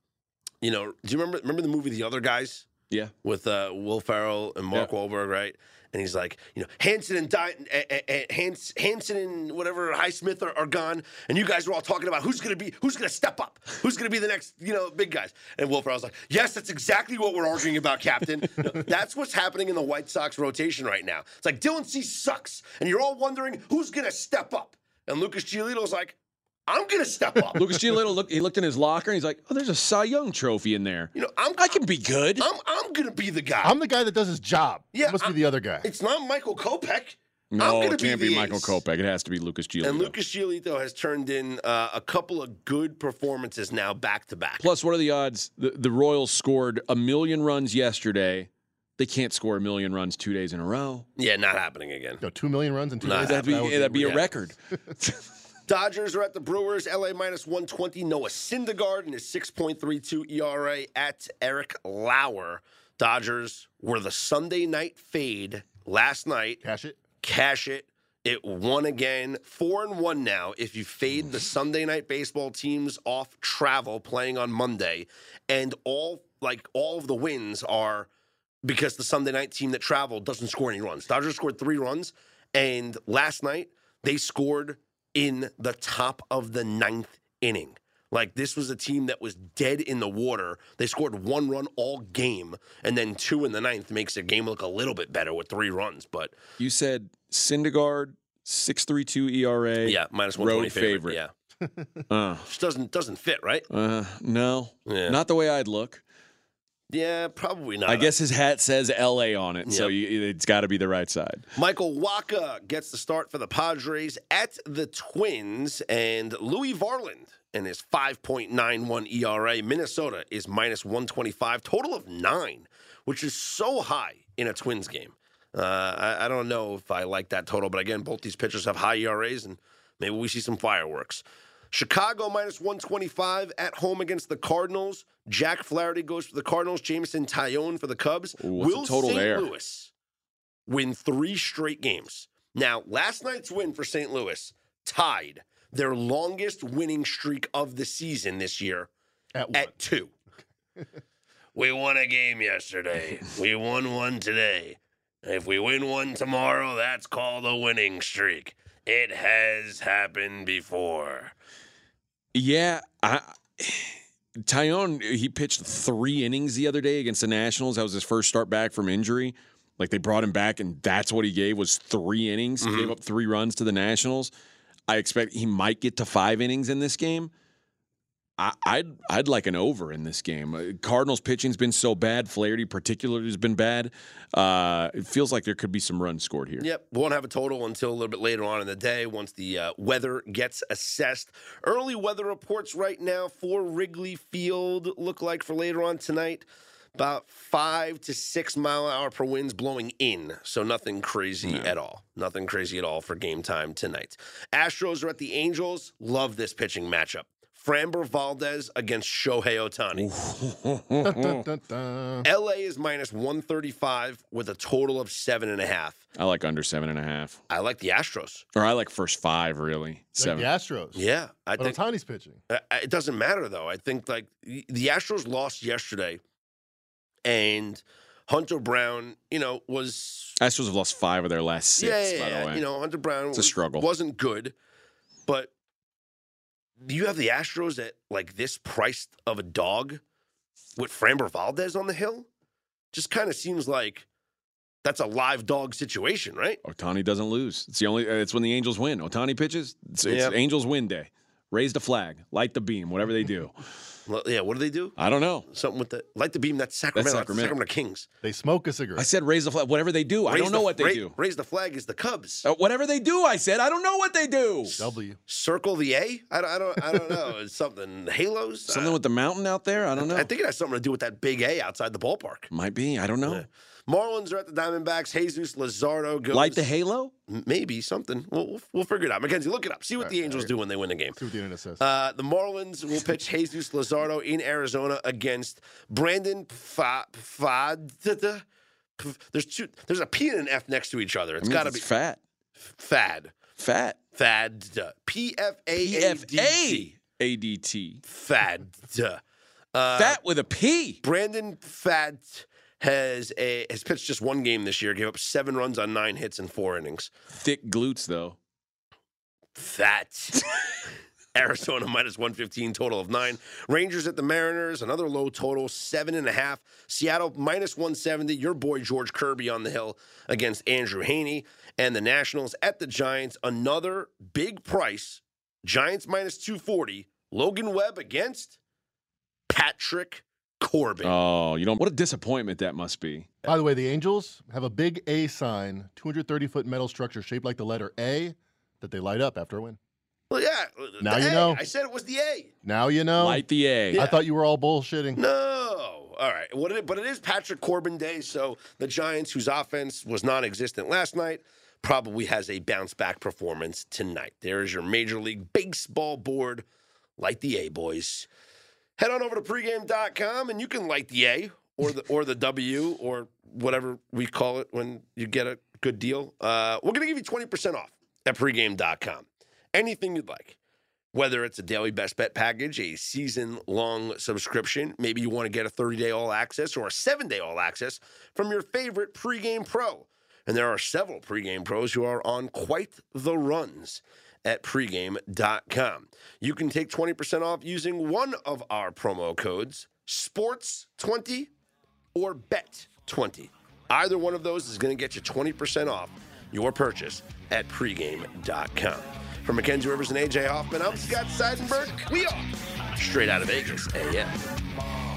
Speaker 1: you know, do you remember remember the movie The Other Guys?
Speaker 2: Yeah.
Speaker 1: with uh, Will Ferrell and Mark
Speaker 2: Yeah.
Speaker 1: Wahlberg, right? And he's like, you know, Hanson and Di- eh, eh, Hans, Hanson and whatever Highsmith are, are gone, and you guys are all talking about who's gonna be, who's gonna step up, who's gonna be the next, you know, big guys. And Will was like, yes, that's exactly what we're arguing about, Captain. No, that's what's happening in the White Sox rotation right now. It's like Dylan Cease sucks, and you're all wondering who's gonna step up. And Lucas Giolito's like, I'm gonna step up.
Speaker 2: Lucas Giolito looked. He looked in his locker and he's like, "Oh, there's a Cy Young trophy in there.
Speaker 1: you know, I'm,
Speaker 2: I can be good."
Speaker 1: I'm, I'm gonna be the guy.
Speaker 4: I'm the guy that does his job.
Speaker 1: Yeah,
Speaker 4: It must be the other guy.
Speaker 1: It's not Michael Kopech. I'm
Speaker 2: no, it can't
Speaker 1: be,
Speaker 2: be, Michael
Speaker 1: ace.
Speaker 2: Kopech. It has to be Lucas Giolito.
Speaker 1: And Lucas Giolito has turned in uh, a couple of good performances now back to back.
Speaker 2: Plus, what are the odds? The, the Royals scored a million runs yesterday. They can't score a million runs two days in a row.
Speaker 1: Yeah, not happening again.
Speaker 4: Yo, two million runs in two
Speaker 1: Nah,
Speaker 4: days.
Speaker 2: That'd be,
Speaker 4: That would
Speaker 2: that'd be a
Speaker 1: yeah.
Speaker 2: record.
Speaker 1: Dodgers are at the Brewers. LA minus 120. Noah Syndergaard and his 6.32 ERA at Eric Lauer. Dodgers were the Sunday night fade last night.
Speaker 4: cash it.
Speaker 1: Cash it. It won again. Four and one now. If you fade the Sunday night baseball teams off travel playing on Monday, and all like all of the wins are because the Sunday night team that traveled doesn't score any runs. Dodgers scored three runs, and last night they scored in the top of the ninth inning. Like this was a team that was dead in the water. They scored one run all game, and then two in the ninth makes the game look a little bit better with three runs. But
Speaker 2: You said Syndergaard, six three two ERA.
Speaker 1: yeah, minus one twenty
Speaker 2: Road
Speaker 1: favorite.
Speaker 2: favorite.
Speaker 1: Yeah,
Speaker 2: Uh,
Speaker 1: just doesn't doesn't fit, right?
Speaker 2: uh, no,
Speaker 1: Yeah.
Speaker 2: not the way I'd look.
Speaker 1: Yeah, probably not.
Speaker 2: I guess his hat says L.A. on it, so you, it's got to be the right side.
Speaker 1: Michael Wacha gets the start for the Padres at the Twins, and Louie Varland and his 5.91 ERA. Minnesota is minus 125, total of nine, which is so high in a Twins game. Uh, I, I don't know if I like that total, but again, both these pitchers have high ERAs, and maybe we see some fireworks. Chicago minus 125 at home against the Cardinals. Jack Flaherty goes for the Cardinals. Jameson Taillon for the Cubs.
Speaker 2: Ooh, what's the
Speaker 1: Will
Speaker 2: total
Speaker 1: St.
Speaker 2: there?
Speaker 1: Louis win three straight games? Now, last night's win for St. Louis tied their longest winning streak of the season this year
Speaker 4: At what?
Speaker 1: at two. we won a game yesterday. We won one today. If we win one tomorrow, that's called a winning streak. It has happened before.
Speaker 2: Yeah, I, Taillon he pitched three innings the other day against the Nationals. That was his first start back from injury. Like they brought him back, and that's what he gave was three innings. He Gave mm-hmm. up three runs to the Nationals. I expect he might get to five innings in this game. I, I'd I'd like an over in this game. Uh, Cardinals pitching's been so bad. Flaherty particularly has been bad. Uh, it feels like there could be some runs scored here.
Speaker 1: Yep, won't have a total until a little bit later on in the day once the uh, weather gets assessed. Early weather reports right now for Wrigley Field look like for later on tonight about five to six mile an hour per winds blowing in, so nothing crazy at all. Nothing crazy at all for game time tonight. Astros are at the Angels. Love this pitching matchup. Framber Valdez against Shohei
Speaker 4: Ohtani.
Speaker 1: LA is minus 135 with a total of seven and a half.
Speaker 2: I like under seven and a half,
Speaker 1: I like the Astros.
Speaker 2: or I like first five really.
Speaker 4: Like
Speaker 2: Seven.
Speaker 4: the Astros.
Speaker 1: Yeah, I
Speaker 4: But
Speaker 1: think
Speaker 4: Ohtani's pitching.
Speaker 1: uh, it doesn't matter though. I think like the the Astros lost yesterday, and Hunter Brown, you know, was
Speaker 2: Astros have lost five of their last six.
Speaker 1: yeah, yeah,
Speaker 2: by
Speaker 1: yeah.
Speaker 2: way,
Speaker 1: you know, Hunter Brown
Speaker 2: It's a struggle.
Speaker 1: wasn't good, but you have the Astros at like this price of a dog with Framber Valdez on the hill. Just kind of seems like that's a live dog situation, right?
Speaker 2: Ohtani doesn't lose. It's the only. It's when the Angels win. Ohtani pitches. It's, it's
Speaker 1: Yep.
Speaker 2: Angels win day. Raise the flag, light the beam, whatever they do.
Speaker 1: Well, yeah, what do they do?
Speaker 2: I don't know.
Speaker 1: Something with the light the beam. That's Sacramento. That's
Speaker 2: Sacramento.
Speaker 1: Sacramento Kings.
Speaker 4: They smoke a cigarette.
Speaker 2: I said raise the flag, whatever they do. I don't know
Speaker 1: the-
Speaker 2: what they
Speaker 1: ra-
Speaker 2: do.
Speaker 1: Raise the flag is the Cubs.
Speaker 2: Uh, whatever they do, I said I don't know what they do.
Speaker 4: W.
Speaker 1: Circle the A? I don't, I don't, I don't know. It's something. Halos?
Speaker 2: Something
Speaker 1: Uh,
Speaker 2: with the mountain out there. I don't know.
Speaker 1: I think it has something to do with that big A outside the ballpark.
Speaker 2: Might be. I don't know.
Speaker 1: Marlins are at the Diamondbacks. Jesus Luzardo goes.
Speaker 2: Light the halo?
Speaker 1: Maybe something. We'll, we'll, we'll figure it out. Mackenzie, look it up. See what
Speaker 4: All
Speaker 1: the Angels
Speaker 4: all
Speaker 1: do when they win the game.
Speaker 4: See what the internet says.
Speaker 1: Uh, the Marlins will pitch Jesus Luzardo in Arizona against Brandon Fa- Fad. There's two. There's a P and an F next to each other. It's
Speaker 2: I mean,
Speaker 1: got to be
Speaker 2: fat.
Speaker 1: Fad.
Speaker 2: Fat.
Speaker 1: Fad. P F A A D T. Fad. Uh,
Speaker 2: Fat with a P.
Speaker 1: Brandon Fad has a has pitched just one game this year. Gave up seven runs on nine hits in four innings.
Speaker 2: Thick glutes, though.
Speaker 1: Fat. Arizona minus 115, total of nine. Rangers at the Mariners, another low total, seven and a half. Seattle minus 170. Your boy George Kirby on the hill against Andrew Heaney. And the Nationals at the Giants, another big price. Giants minus 240. Logan Webb against Patrick Corbin.
Speaker 2: Oh, you know what a disappointment that must be.
Speaker 4: By the way, the Angels have a big A sign, 230 foot metal structure shaped like the letter A that they light up after a win.
Speaker 1: well, yeah.
Speaker 4: Now you
Speaker 1: A.
Speaker 4: know.
Speaker 1: I said it was the A.
Speaker 4: Now you know.
Speaker 2: Light the A.
Speaker 1: Yeah.
Speaker 4: I thought you were all bullshitting.
Speaker 1: No. All right. What it, but it is Patrick Corbin Day, so the Giants, whose offense was non existent last night, probably has a bounce back performance tonight. There is your Major League Baseball board. Light the A, boys. Head on over to pregame.com and you can like the A or the or the W or whatever we call it when you get a good deal. Uh, we're going to give you 20% off at pregame.com. Anything you'd like whether it's a daily best bet package, a season long subscription, maybe you want to get a 30 day all access or a seven day all access from your favorite pregame pro. And there are several pregame pros who are on quite the runs at pregame.com. You can take 20% off using one of our promo codes, SPORTS20 or BET20. Either one of those is going to get you 20% off your purchase at pregame.com. For Mackenzie Rivers and AJ Hoffman, I'm Scott Seidenberg. We are straight out of Vegas AM.